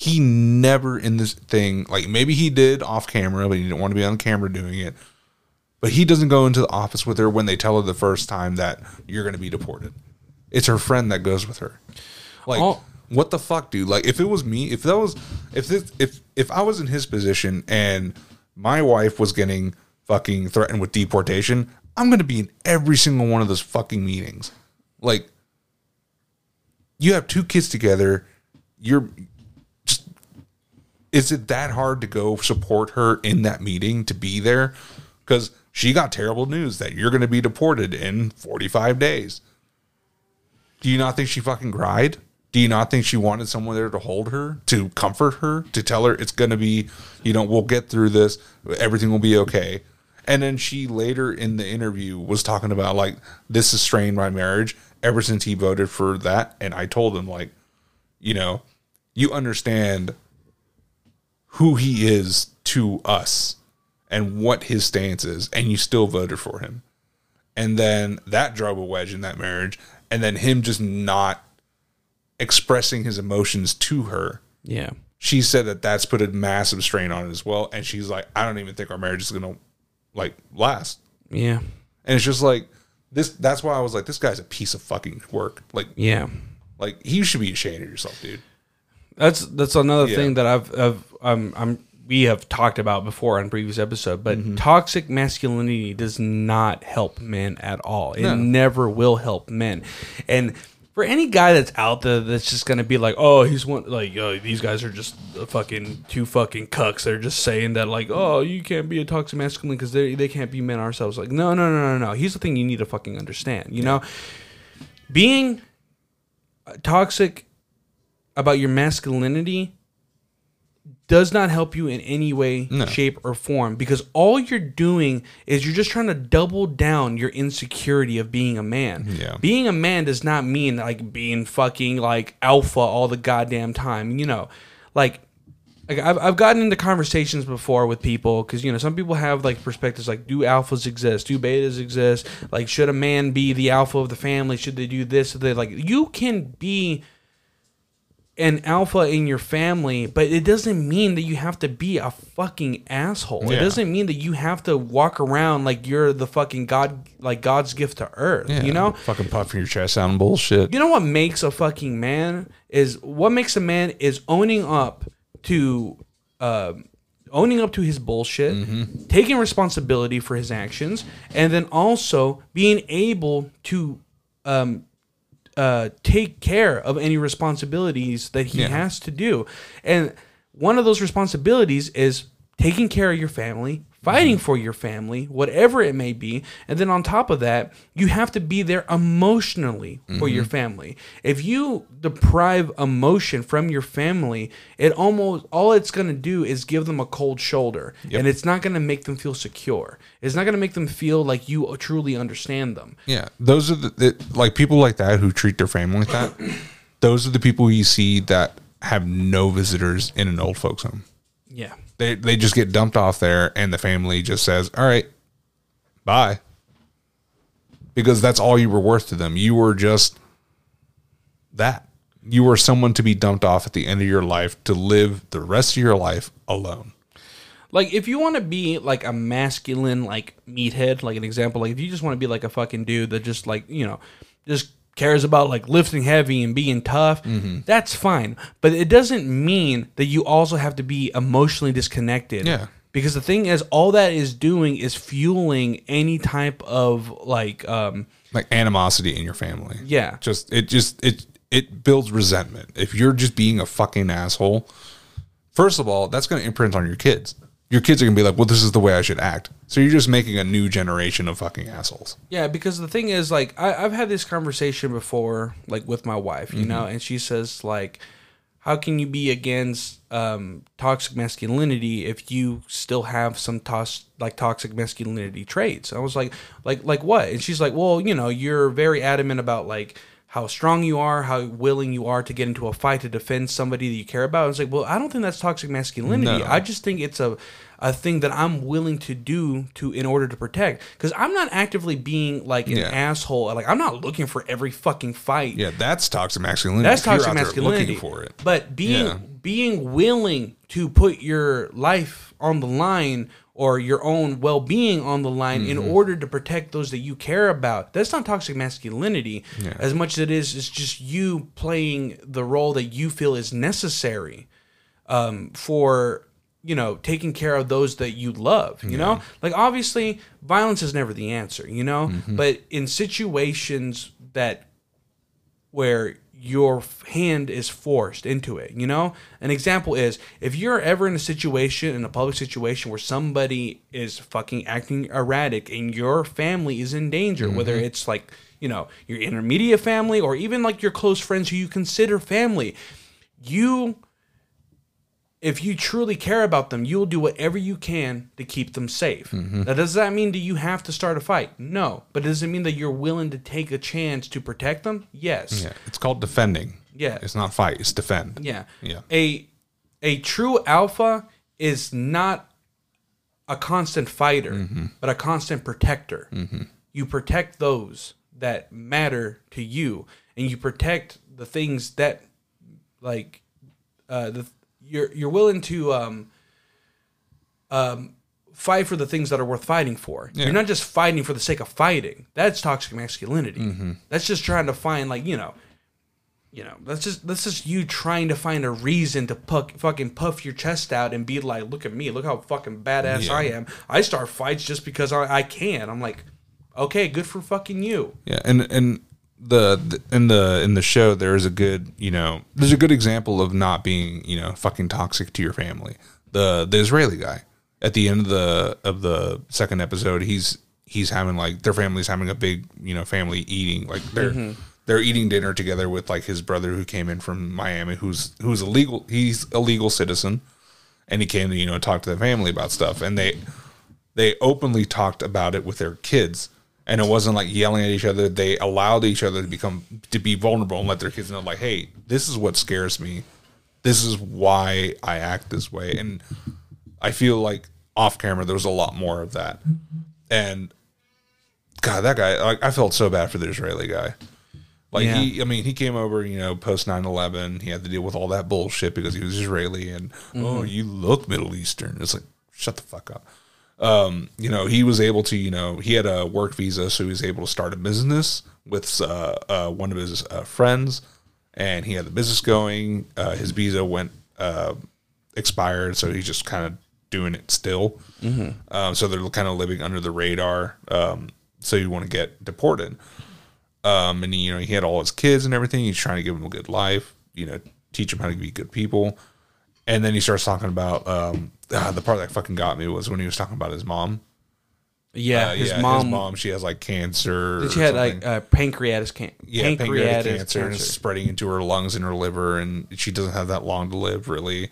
he never in this thing like maybe he did off camera but he didn't want to be on camera doing it. But he doesn't go into the office with her when they tell her the first time that you're going to be deported. It's her friend that goes with her. Like Oh. what the fuck dude? Like if it was me if that was if this if if i was in his position and my wife was getting fucking threatened with deportation i'm going to be in every single one of those fucking meetings. Like you have two kids together you're is it that hard to go support her in that meeting to be there? Because she got terrible news that you're going to be deported in 45 days. Do you not think she fucking cried? Do you not think she wanted someone there to hold her to comfort her to tell her it's going to be you know we'll get through this everything will be okay? And then she later in the interview was talking about like this has strained my marriage ever since he voted for that. And i told him like you know you understand who he is to us and what his stance is, and you still voted for him. And then that drove a wedge in that marriage, and then him just not expressing his emotions to her. yeah. She said that that's put a massive strain on it as well, and she's like, I don't even think our marriage is gonna like last. Yeah. And it's just like this. That's why I was like, this guy's a piece of fucking work. Like, Yeah. like you should be ashamed of yourself, dude. That's that's another Yeah. thing that I've, I've um, I'm we have talked about before on previous episode. But Mm-hmm. toxic masculinity does not help men at all. It No. never will help men. And for any guy that's out there that's just gonna be like, oh, he's one like, oh, these guys are just fucking two fucking cucks. They're just saying that like, oh, you can't be a toxic masculine because they they can't be men ourselves. Like, no, no, no, no, no. Here's the thing you need to fucking understand. You know, being toxic about your masculinity does not help you in any way, No. shape, or form because all you're doing is you're just trying to double down your insecurity of being a man. Yeah. Being a man does not mean like being fucking like alpha all the goddamn time. You know, like. Like I've, I've gotten into conversations before with people because you know some people have like perspectives like do alphas exist do betas exist like should a man be the alpha of the family should they do this they like you can be an alpha in your family, but it doesn't mean that you have to be a fucking asshole. It doesn't mean that you have to walk around like you're the fucking god, like God's gift to earth. Yeah, You know, fucking puffing your chest out and bullshit. you know what makes a fucking man is what makes a man is owning up to um owning up to his bullshit, taking responsibility for his actions, and then also being able to um, uh, take care of any responsibilities that he Yeah. has to do. And one of those responsibilities is taking care of your family, fighting mm-hmm. for your family, whatever it may be. And then on top of that, you have to be there emotionally for your mm-hmm. family. If you deprive emotion from your family, it almost all it's going to do is give them a cold shoulder. And it's not going to make them feel secure. It's not going to make them feel like you truly understand them. Yeah, those are the, the like people like that who treat their family like that. Those are the people you see that have no visitors in an old folks home. Yeah. They they just get dumped off there, and the family just says, "All right, bye," because that's all you were worth to them. You were just that. You were someone to be dumped off at the end of your life to live the rest of your life alone. Like if you want to be like a masculine like meathead, like an example, like if you just want to be like a fucking dude that just like, you know, just cares about like lifting heavy and being tough, Mm-hmm. that's fine. But it doesn't mean that you also have to be emotionally disconnected. Yeah. Because the thing is all that is doing is fueling any type of like um Like animosity in your family. yeah. just it just it it builds resentment if you're just being a fucking asshole first of all that's going to imprint on your kids your kids are going to be like well this is the way i should act so you're just making a new generation of fucking assholes Yeah, because the thing is, like, I, I've had this conversation before, like, with my wife, you know, and she says, like, how can you be against um, toxic masculinity if you still have some tos- like toxic masculinity traits? I was like, like, like what? And she's like, well, you know, you're very adamant about like how strong you are, how willing you are to get into a fight to defend somebody that you care about. I was like, well, I don't think that's toxic masculinity. No. I just think it's a a thing that I'm willing to do to in order to protect because I'm not actively being like an Yeah. asshole. Like I'm not looking for every fucking fight. yeah that's toxic masculinity That's toxic masculinity. looking for it But being Yeah. being willing to put your life on the line or your own well-being on the line in Mm-hmm. order to protect those that you care about. That's not toxic masculinity as much as it is it's just you playing the role that you feel is necessary um, for you know taking care of those that you love you know like obviously violence is never the answer you know Mm-hmm. but in situations that where your hand is forced into it you know? An example is if you're ever in a situation in a public situation where somebody is fucking acting erratic and your family is in danger whether mm-hmm. it's like you know your intermediate family or even like your close friends who you consider family you if you truly care about them, you'll do whatever you can to keep them safe. Now, does that mean that you have to start a fight? No. But does it mean that you're willing to take a chance to protect them? Yes. yeah it's called defending Yeah. it's not fight it's defend Yeah. Yeah. A a true alpha is not a constant fighter, Mm-hmm. but a constant protector. You protect those that matter to you, and you protect the things that, like, uh, the you're you're willing to um, um, fight for the things that are worth fighting for. You're not just fighting for the sake of fighting. That's toxic masculinity. Mm-hmm. That's just trying to find like you know you know, that's just that's just you trying to find a reason to puck, fucking puff your chest out and be like, look at me, look how fucking badass Yeah. I am. I start fights just because I, I can. I'm like, okay, good for fucking you. Yeah, and and the, the in the in the show there is a good you know there's a good example of not being you know fucking toxic to your family. The the Israeli guy at the end of the of the second episode, he's he's having like their family's having a big you know family eating like they're mm-hmm. they're eating dinner together with like his brother who came in from Miami who's who's a legal he's a legal citizen and he came to you know talk to the family about stuff and they they openly talked about it with their kids and it wasn't like yelling at each other they allowed each other to become to be vulnerable and let their kids know like hey this is what scares me this is why i act this way and i feel like off camera there was a lot more of that and god that guy like i felt so bad for the israeli guy like Yeah. he, I mean, he came over, you know, post 9-11. He had to deal with all that bullshit because he was Israeli, and mm-hmm. oh, you look Middle Eastern. It's like shut the fuck up. Um, you know, he was able to, you know, he had a work visa, so he was able to start a business with uh, uh, one of his uh, friends, and he had the business going. Uh, his visa went uh, expired, so he's just kind of doing it still. Um, so they're kind of living under the radar. Um, so you want to get deported um, and you know he had all his kids and everything. He's trying to give them a good life, you know, teach them how to be good people. And then he starts talking about um, ah, the part that fucking got me was when he was talking about his mom. Yeah, Uh, his yeah, mom. his mom, she has like cancer. She or had something. like uh, pancreatic, can- yeah, pancreatic, pancreatic cancer, and it's spreading into her lungs and her liver, and she doesn't have that long to live, really.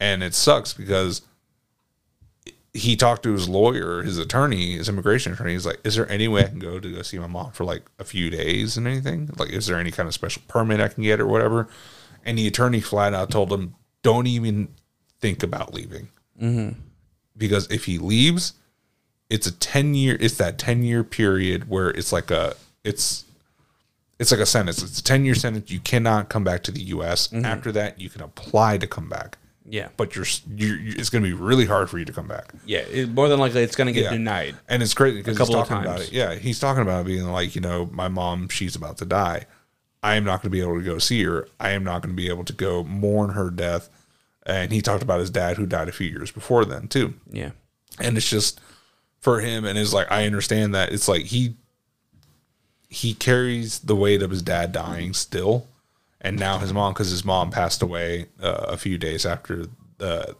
And it sucks because he talked to his lawyer, his attorney, his immigration attorney. He's like, "Is there any way I can go to go see my mom for like a few days and anything? Like, is there any kind of special permit I can get or whatever?" And the attorney flat out told him, "Don't even think about leaving, because if he leaves, it's a ten year. It's that ten year period where it's like a it's." It's like a sentence. It's a ten year sentence. You cannot come back to the U.S. Mm-hmm. After that, you can apply to come back Yeah, but you're, you're you- it's going to be really hard for you to come back. yeah. It, more than likely, it's going to get Yeah. denied. And it's crazy because he's talking about it. Yeah, he's talking about it being like, you know, my mom, she's about to die. I am not going to be able to go see her. I am not going to be able to go mourn her death. And he talked about his dad who died a few years before then too. Yeah, And it's just for him, and it's like I understand that it's like he he carries the weight of his dad dying still, and now his mom because his mom passed away uh, a few days after the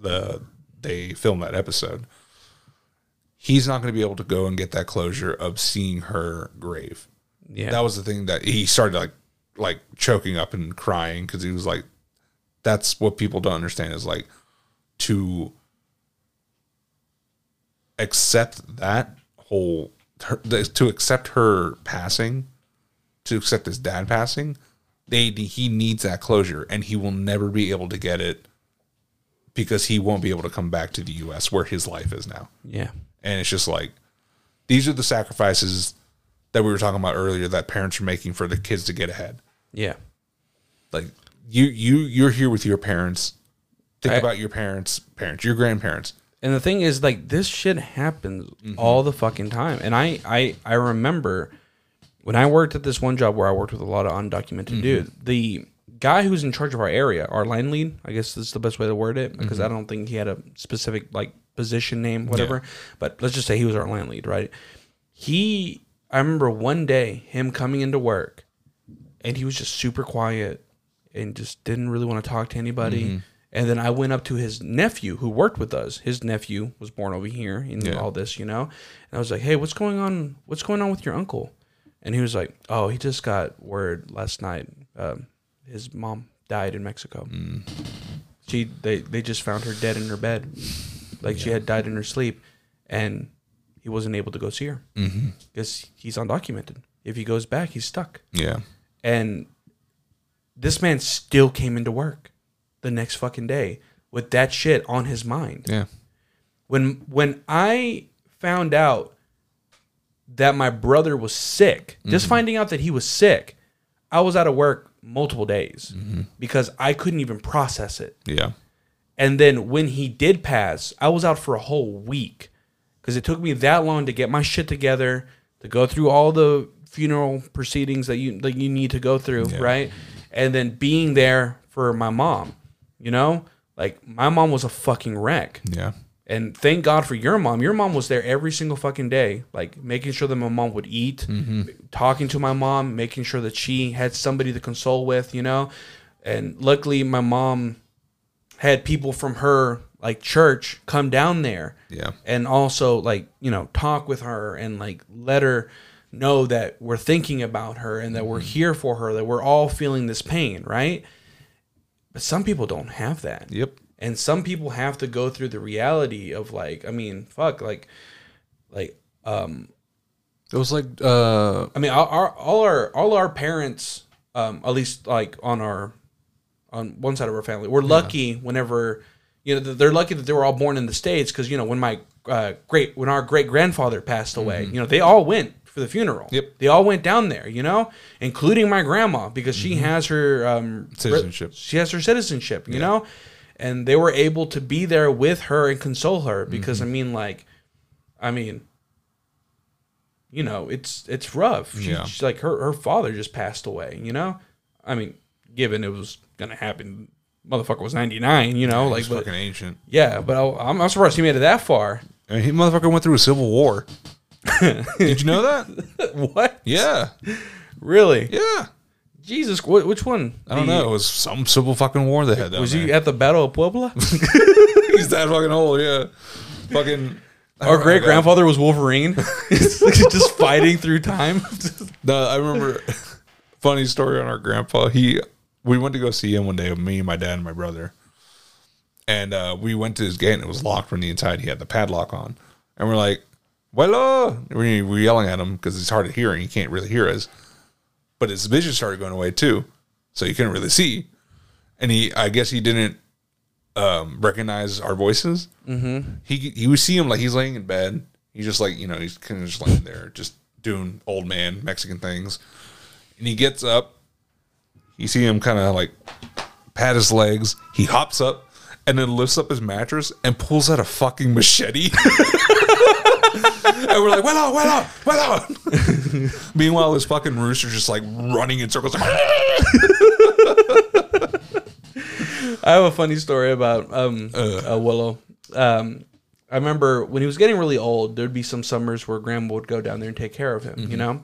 the they filmed that episode. He's not going to be able to go and get that closure of seeing her grave. Yeah. That was the thing that he started like like choking up and crying because he was like, that's what people don't understand is like to accept that whole her, to accept her passing, to accept his dad passing. They he needs that closure, and he will never be able to get it because he won't be able to come back to the U.S. where his life is now. yeah, And it's just like these are the sacrifices that we were talking about earlier that parents are making for the kids to get ahead. yeah. Like you you you're here with your parents. Think I- about your parents, parents, your grandparents. And the thing is, like, this shit happens Mm-hmm. all the fucking time. And I, I, I remember when I worked at this one job where I worked with a lot of undocumented Mm-hmm. dudes. The guy who's in charge of our area, our line lead, I guess that's the best way to word it, because Mm-hmm. I don't think he had a specific like position name, whatever. But let's just say he was our line lead, right? He, I remember one day him coming into work, and he was just super quiet and just didn't really want to talk to anybody. Mm-hmm. And then I went up to his nephew who worked with us. His nephew was born over here and Yeah. all this, you know. And I was like, "Hey, what's going on? What's going on with your uncle?" And he was like, "Oh, he just got word last night. Um, his mom died in Mexico. Mm. She they they just found her dead in her bed, like she had died in her sleep, and he wasn't able to go see her Mm-hmm. because he's undocumented. If he goes back, he's stuck." Yeah. And this man still came into work the next fucking day with that shit on his mind. Yeah. When when I found out that my brother was sick, just finding out that he was sick, I was out of work multiple days because I couldn't even process it. Yeah. And then when he did pass, I was out for a whole week because it took me that long to get my shit together, to go through all the funeral proceedings that you that you need to go through, right? And then being there for my mom, you know, like my mom was a fucking wreck, Yeah. And thank God for your mom. Your mom was there every single fucking day, like making sure that my mom would eat, mm-hmm. talking to my mom, making sure that she had somebody to console with, you know. And luckily, my mom had people from her like church come down there Yeah. and also like you know talk with her and like let her know that we're thinking about her and that we're here for her that we're all feeling this pain right but some people don't have that Yep. and some people have to go through the reality of like i mean fuck like like um It was like uh I mean, our, all our all our parents, um, at least like on our on one side of our family, we're lucky whenever you know they're lucky that they were all born in the states because you know when my uh, great when our great grandfather passed away, you know they all went for the funeral. Mm-hmm. Yep. they all went down there, you know, including my grandma because she has her um, Mm-hmm. Citizenship. She has her citizenship, you know, and they were able to be there with her and console her because Mm-hmm. I mean, like, I mean you know, it's it's rough. She, Yeah. she's like her her father just passed away. You know, I mean, given it was gonna happen, motherfucker was ninety nine. You know, like He's but, fucking ancient. yeah, but I, I'm, I'm surprised he made it that far. I mean, he motherfucker went through a civil war. Did you know that? what? Yeah. Really? Yeah. Jesus, wh- which one? I don't know. It was some civil fucking war they had Was there. he at the Battle of Puebla? He's that fucking old, yeah. Fucking. Our great grandfather was Wolverine, just fighting through time. No, I remember. funny story on our grandpa. He, we went to go see him one day. Me and my dad and my brother, and uh, we went to his gate and it was locked from the inside. He had the padlock on, and we're like, "Well," we we're yelling at him because it's hard to hear and he can't really hear us. But his vision started going away too, so he couldn't really see. And he, I guess, he didn't um, recognize our voices. Mm-hmm. He he would see him like he's laying in bed. He's just like you know he's kind of just laying there, just doing old man Mexican things. And he gets up. You see him kind of like pat his legs. He hops up and then lifts up his mattress and pulls out a fucking machete. and we're like, well out, well out, well out. Meanwhile, this fucking rooster's just like running in circles. I have a funny story about um, uh, Willow. Um, I remember when he was getting really old, there'd be some summers where Grandma would go down there and take care of him, Mm-hmm. you know?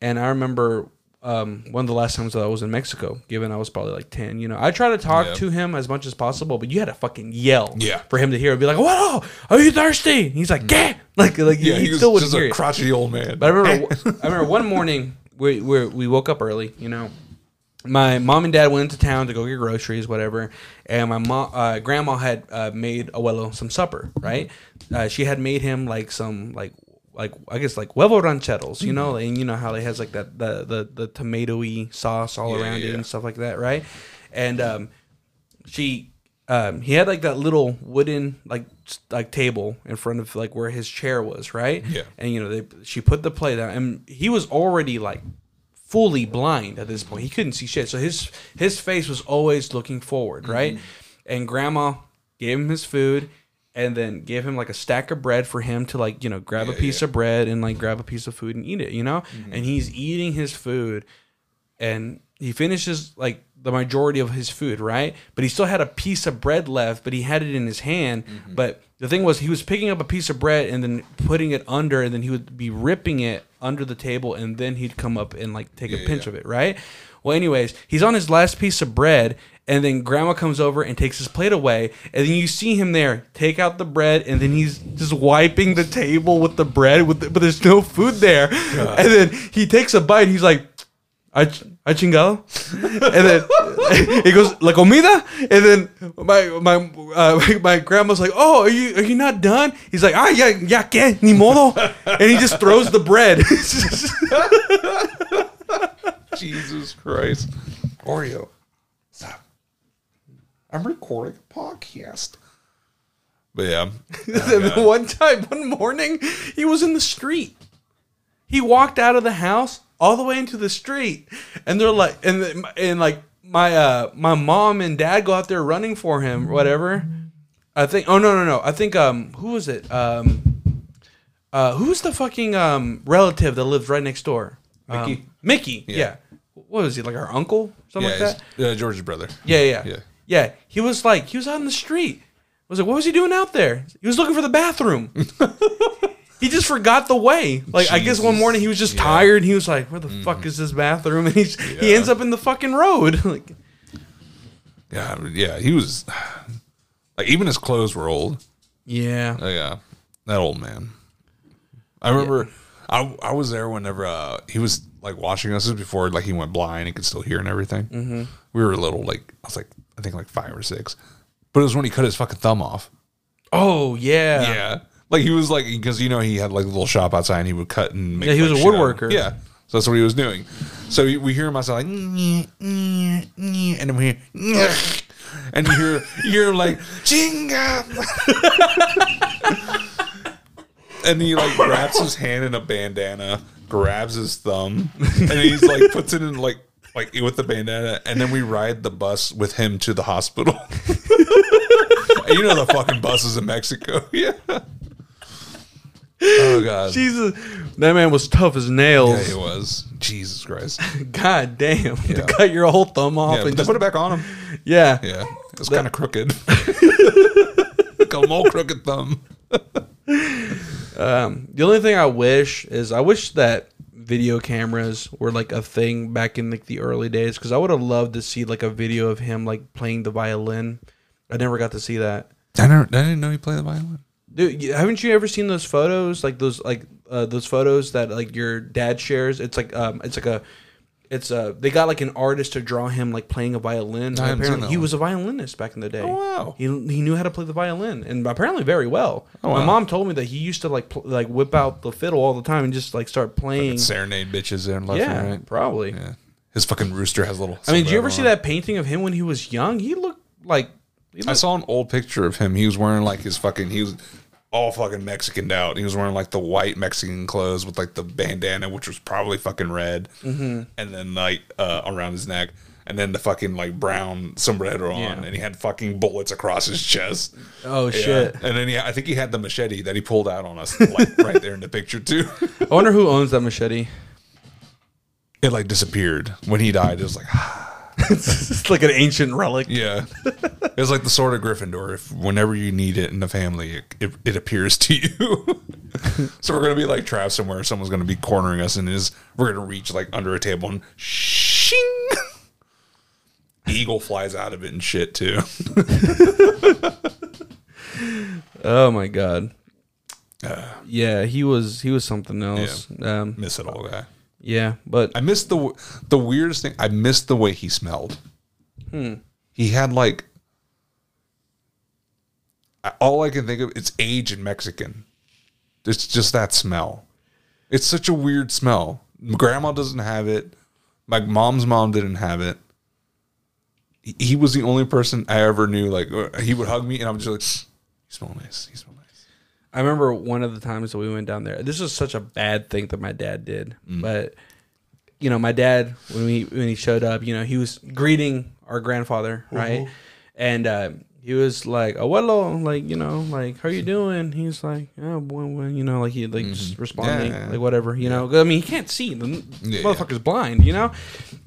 And I remember um, one of the last times that I was in Mexico, given I was probably like 10, you know, I try to talk Yeah. to him as much as possible, but you had to fucking yell Yeah. for him to hear. Be like, whoa, are you thirsty? And he's like, yeah. Like, like yeah, he, he was still wouldn't just a crotchety old man. But I remember, I remember one morning we, we we woke up early. You know, my mom and dad went into town to go get groceries, whatever. And my mom, uh, grandma had uh, made Abuelo some supper. Right? Uh, she had made him like some like like I guess like huevo rancheros. You know, and you know how it has like that the the the tomatoey sauce all Yeah, around yeah. it and stuff like that, right? And um, she um he had like that little wooden like like table in front of like where his chair was right Yeah. and you know they she put the plate down and he was already like fully blind at this point he couldn't see shit so his his face was always looking forward right and grandma gave him his food and then gave him like a stack of bread for him to like you know grab a piece yeah. of bread and like grab a piece of food and eat it you know mm-hmm. and he's eating his food and he finishes like the majority of his food, right? But he still had a piece of bread left, but he had it in his hand. Mm-hmm. But the thing was, he was picking up a piece of bread and then putting it under, and then he would be ripping it under the table, and then he'd come up and like take a pinch yeah. of it, right? Well, anyways, he's on his last piece of bread, and then grandma comes over and takes his plate away, and then you see him there take out the bread, and then he's just wiping the table with the bread, with the, but there's no food there, and then he takes a bite, he's like. I, ch- I chingado, and then he goes la comida, and then my my uh, my grandma's like, oh, are you are you not done? He's like, ah, ya ya que ni modo, and he just throws the bread. Jesus Christ. Oreo. Stop. I'm recording a podcast. But yeah. Then one time, one morning, he was in the street. He walked out of the house all the way into the street, and they're like, and and like my uh my mom and dad go out there running for him, whatever. I think. Oh no no no! I think um who was it um uh who's the fucking um relative that lives right next door? Mickey? Um, Mickey. Yeah. Yeah. What was he like our uncle? Something Yeah, like that. uh, George's brother. Yeah, yeah, Yeah. yeah, He was like, he was out in the street. I was like, what was he doing out there? He was looking for the bathroom. he just forgot the way. Like I guess one morning he was just Yeah. tired and he was like, where the fuck is this bathroom? And he's he Yeah. ends up in the fucking road. like Yeah, yeah, he was like even his clothes were old. yeah. Oh yeah, that old man. I remember I I was there whenever uh, he was like watching us this before like he went blind and could still hear and everything. Mm-hmm. We were a little, like I was like I think like five or six, but it was when he cut his fucking thumb off. Oh yeah. Yeah, like he was like because you know he had like a little shop outside and he would cut and make Yeah, he was a shit out of- woodworker. Yeah, so that's what he was doing. So we- we hear him outside like, and then we hear, and you hear you hear him like jinga, and he like wraps his hand in a bandana, grabs his thumb, and he's like puts it in like like with the bandana, and then we ride the bus with him to the hospital. you know the fucking buses in Mexico, yeah. Oh god. Jesus, that man was tough as nails. Yeah, it was. Jesus Christ. God damn, to cut your whole thumb off Yeah, and just put it back on him. yeah. Yeah, it's kind of crooked. like a mole crooked thumb. Um, the only thing I wish is I wish that video cameras were like a thing back in like the early days because I would have loved to see like a video of him like playing the violin. I never got to see that. I never. I didn't know he played the violin. Dude, haven't you ever seen those photos? Like those, like uh, those photos that like your dad shares. It's like, um, it's like a, it's uh They got like an artist to draw him like playing a violin. I haven't seen apparently, that he one. was a violinist back in the day. Oh, wow. He he knew how to play the violin, and apparently very well. Oh, My wow. mom told me that he used to like pl- like whip out the fiddle all the time and just like start playing. Serenade bitches there and left yeah, and right. probably. Yeah. His fucking rooster has a little. I mean, did you ever see that painting of him when he was young? He looked like. He I looked, saw an old picture of him. He was wearing like his fucking. He was all fucking Mexicaned out. He was wearing like the white Mexican clothes with like the bandana, which was probably fucking red, mm-hmm. and then like uh, around his neck, and then the fucking like brown sombrero on, Yeah. and he had fucking bullets across his chest. oh Yeah. shit! And then he, I think he had the machete that he pulled out on us, like right there in the picture too. I wonder who owns that machete. it like disappeared when he died. It was like, it's like an ancient relic. yeah, it's like the sword of Gryffindor. If whenever you need it in the family, it, it, it appears to you. so we're gonna be like trapped somewhere. Someone's gonna be cornering us, and is we're gonna reach like under a table and shing. Eagle flies out of it and shit too. Oh my god. yeah, he was he was something else. Yeah, um, Miss it all, guy. Yeah but I missed the the weirdest thing. I missed the way he smelled. Hmm. He had like all I can think of. It's age in Mexican. It's just that smell. It's such a weird smell. Grandma doesn't have it. My mom's mom didn't have it. He- was the only person I ever knew. Like he would hug me, and I'm just like, "You smell nice. You smell nice." I remember one of the times that we went down there. This was such a bad thing that my dad did, but you know, my dad when we when he showed up, you know, he was greeting our grandfather, right? And uh, he was like, "Abuelo, like you know, like how you doing?" He's like, "Oh, boy, you know, like he like just responding, Yeah, yeah, yeah. like whatever, you know. I mean, he can't see the Yeah, motherfucker's blind, you know.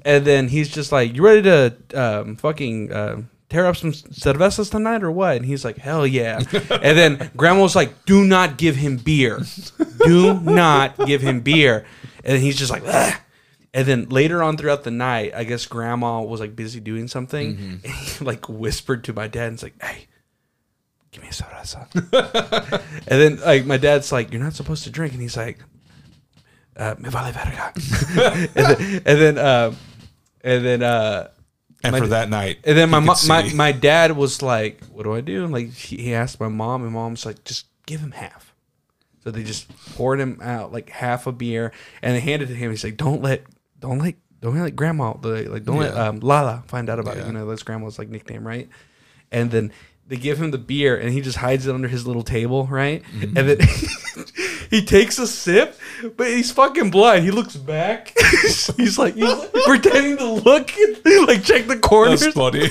And then he's just like, "You ready to um, fucking?" Uh, Tear up some cervezas tonight or what? And he's like, hell yeah. and then grandma was like, do not give him beer. Do not give him beer. And he's just like, Ugh. and then later on throughout the night, I guess grandma was like busy doing something. Mm-hmm. And he like whispered to my dad and it's like, hey, give me a cerveza. and then like my dad's like, you're not supposed to drink. And he's like, uh, me vale verga. and then, and then, uh, and then, uh, And My- for that night, and then my mo- my my dad was like, "What do I do?" And like he, he asked my mom, and mom's like, "Just give him half." So they just poured him out like half a beer, and they handed it to him. He's like, "Don't let, don't let, don't let grandma, like, don't let um, Lala find out about it." You know, that's grandma's like nickname, right? And then they give him the beer, and he just hides it under his little table, right? Mm-hmm. And then he takes a sip, but he's fucking blind. He looks back. he's like he's pretending to look, like check the corners. That's funny.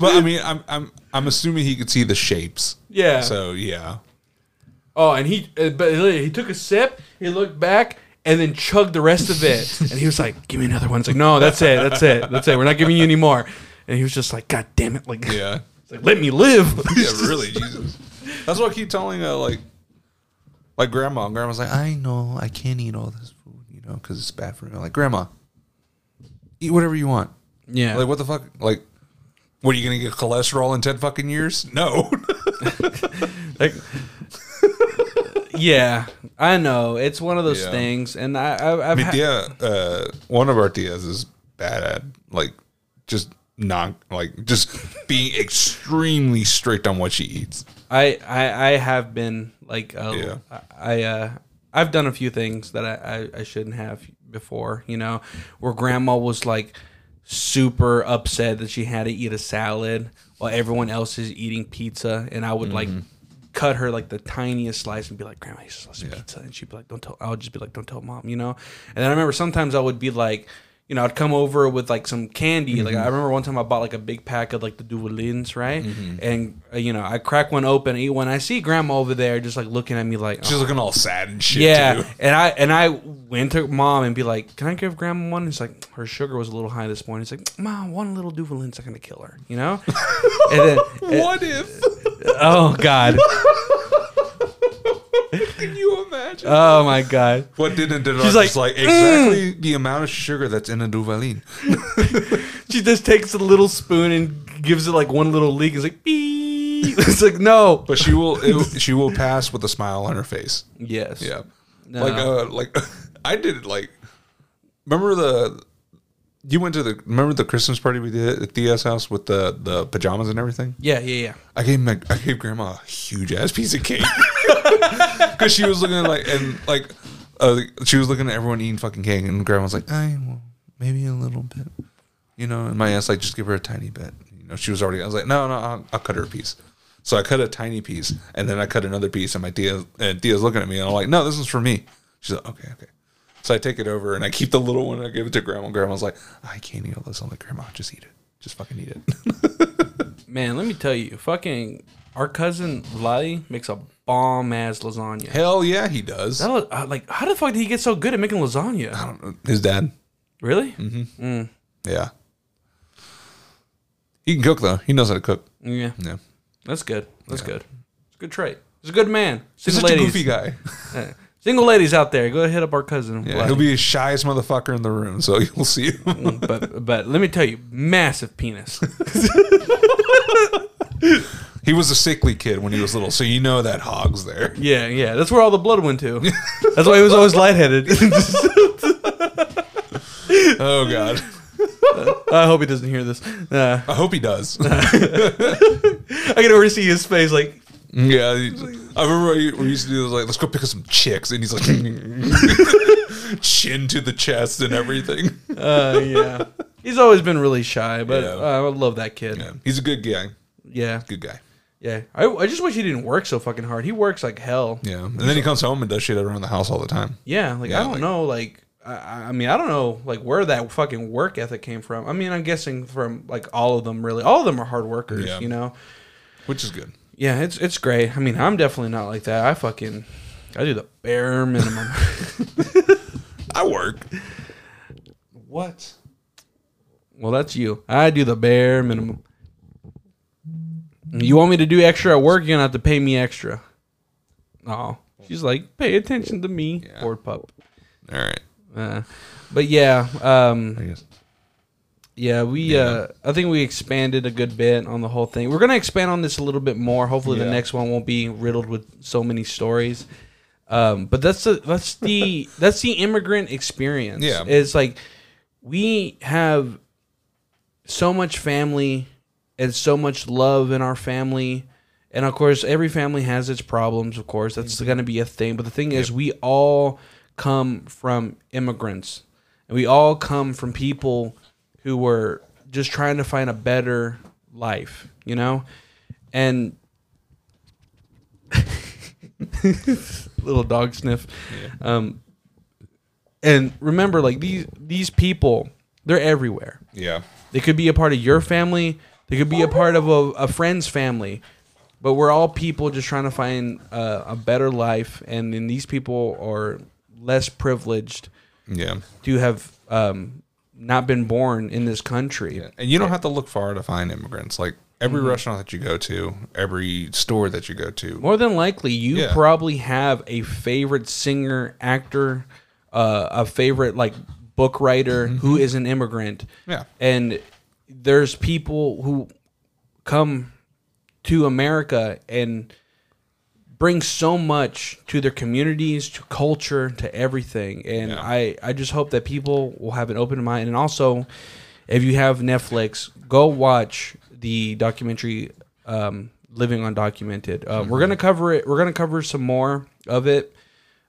but I mean, I'm I'm I'm assuming he could see the shapes. Yeah. So yeah. Oh, and he uh, but he took a sip, he looked back, and then chugged the rest of it. and he was like, "Give me another one." It's like, "No, that's it, that's it, that's it. We're not giving you any more." And he was just like, "God damn it!" Like, Yeah. Like, let me live. yeah, really, Jesus. That's what I keep telling uh, like, like grandma. Grandma's like, I know I can't eat all this food, you know, because it's bad for me. I'm like, grandma, eat whatever you want. yeah. Like, what the fuck? Like, what are you gonna get cholesterol in ten fucking years? No. Like, yeah, I know. It's one of those Yeah. things, and I, I I've Mi had, tia, uh, one of our tias is bad at like just not like just being extremely strict on what she eats. I, I I have been like uh, Yeah. I uh I've done a few things that I, I I shouldn't have before. You know, where grandma was like super upset that she had to eat a salad while everyone else is eating pizza, and I would like. Cut her like the tiniest slice and be like, "Grandma, this is pizza," and she'd be like, "Don't tell." I would just be like, "Don't tell mom," you know. And then I remember sometimes I would be like, you know, I'd come over with like some candy. Like I remember one time I bought like a big pack of like the Duvalins, right? And uh, you know, I crack one open, eat one. I see grandma over there just like looking at me like, She's "Oh." looking all sad and shit. yeah. too. And I and I went to mom and be like, "Can I give grandma one?" It's like her sugar was a little high this morning. It's like, "Mom, one little Duvalin's not gonna kill her," you know. and then, What if? oh god, Can you imagine? oh my god. what didn't did She's like, like exactly the amount of sugar that's in a Duvalin. She just takes a little spoon and gives it like one little leak. It's like, beep. it's like no. But she will it, she will pass with a smile on her face. Yes. Yeah. No. Like uh like I did it like remember the you went to the remember the Christmas party we did at Thea's house with the the pajamas and everything? Yeah, yeah, yeah. I gave my, I gave grandma a huge ass piece of cake. Because she was looking at like and like uh, she was looking at everyone eating fucking cake and grandma was like I well maybe a little bit you know and my ass like just give her a tiny bit you know. She was already I was like no no I'll, I'll cut her a piece. So I cut a tiny piece and then I cut another piece and my tia and tia's looking at me and I'm like no this is for me. She's like okay okay so I take it over and I keep the little one and I give it to grandma grandma's like I can't eat all this I'm like grandma just eat it just fucking eat it Man, let me tell you, fucking our cousin Vladi makes a bomb ass lasagna. hell yeah he does That, was- uh, like, how the fuck did he get so good at making lasagna? I don't know. His dad Really? Mm-hmm. Yeah. He can cook though. He knows how to cook. Yeah, Yeah. that's good. That's good. It's a good trait. He's a good man. He's Single such a ladies, goofy guy. single ladies out there, go hit up our cousin. Yeah, he'll be the shyest motherfucker in the room, so you'll see him. but but let me tell you, massive penis. he was a sickly kid when he was little, so you know that hog's there. Yeah, yeah. That's where all the blood went to. That's why he was always lightheaded. Oh god. I hope he doesn't hear this. Uh, I hope he does. I can already see his face like, yeah. he- I remember we we used to do this like, let's go pick up some chicks, and he's like chin to the chest and everything. uh, yeah. He's always been really shy, but Yeah. uh, I love that kid. Yeah. He's a good guy. Yeah, Good guy. yeah. I, I just wish he didn't work so fucking hard. He works like hell. Yeah. And then he comes home and does shit around the house all the time. Yeah, like Yeah, I don't like- know, like I, I mean, I don't know, like where that fucking work ethic came from. I mean, I'm guessing from like all of them. Really, all of them are hard workers. Yeah. You know. Which is good. Yeah, it's it's great. I mean, I'm definitely not like that. I fucking I do the bare minimum. I work. What? well, that's you. I do the bare minimum. You want me to do extra at work? You're gonna have to pay me extra. Oh, she's like, pay attention to me, Yeah. poor pup. All right. Uh, but yeah, um, I guess. Yeah, we. Uh, I think we expanded a good bit on the whole thing. We're gonna expand on this a little bit more. Hopefully, the next one won't be riddled with so many stories. Um, but that's the that's the that's the immigrant experience. Yeah. it's like we have so much family and so much love in our family. And of course, every family has its problems. Of course, that's going to be a thing. But the thing is, we all come from immigrants, and we all come from people who were just trying to find a better life. You know, and little dog sniff. Um, and remember, like these these people, they're everywhere. Yeah. They could be a part of your family. They could be a part of a, a friend's family. But we're all people just trying to find uh, a better life, and then these people are less privileged Yeah. to have um, not been born in this country. And you don't have to look far to find immigrants. Like Every Mm-hmm. restaurant that you go to, every store that you go to. More than likely, you Yeah. probably have a favorite singer, actor, uh, a favorite like book writer who is an immigrant. Mm-hmm. Yeah. and there's people who come to America and bring so much to their communities, to culture, to everything. And Yeah. I, I just hope that people will have an open mind. And also, if you have Netflix, go watch the documentary um, "Living Undocumented." Uh, We're gonna cover it. We're gonna cover some more of it.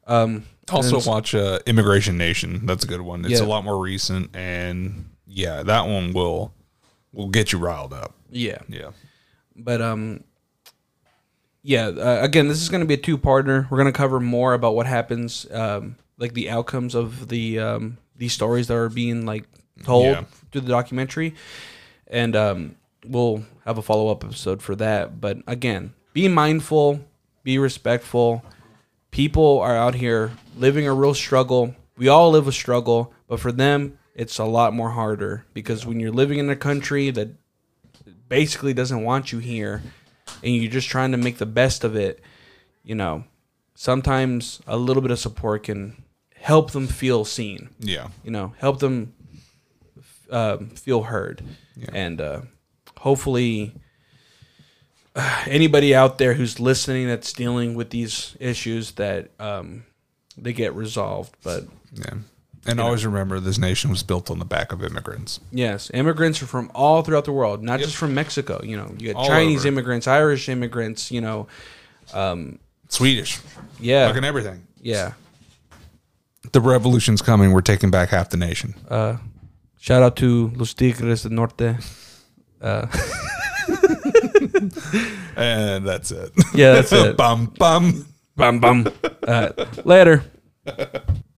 Um, Also watch uh, Immigration Nation. That's a good one. It's Yeah. a lot more recent, and yeah, that one will will get you riled up. yeah. Yeah. but um yeah uh, again this is going to be a two-parter. We're going to cover more about what happens um like the outcomes of the um these stories that are being like told Yeah. through the documentary. And um we'll have a follow-up episode for that. But again be mindful be respectful. People are out here living a real struggle. We all live a struggle but for them it's a lot more harder because when you're living in a country that basically doesn't want you here and you're just trying to make the best of it, you know, sometimes a little bit of support can help them feel seen, Yeah. you know, help them um, feel heard. And uh, hopefully, uh, anybody out there who's listening that's dealing with these issues that um, they get resolved. But Yeah. And always remember this nation was built on the back of immigrants. Yes, immigrants are from all throughout the world, not Yep. just from Mexico. You know, you got All Chinese over. immigrants, Irish immigrants. You know, Swedish. yeah, Fucking everything. yeah. The revolution's coming. We're taking back half the nation. Uh, shout out to Los Tigres del Norte. Uh, And that's it. yeah, that's it. bum bum. bum bum. Uh, later.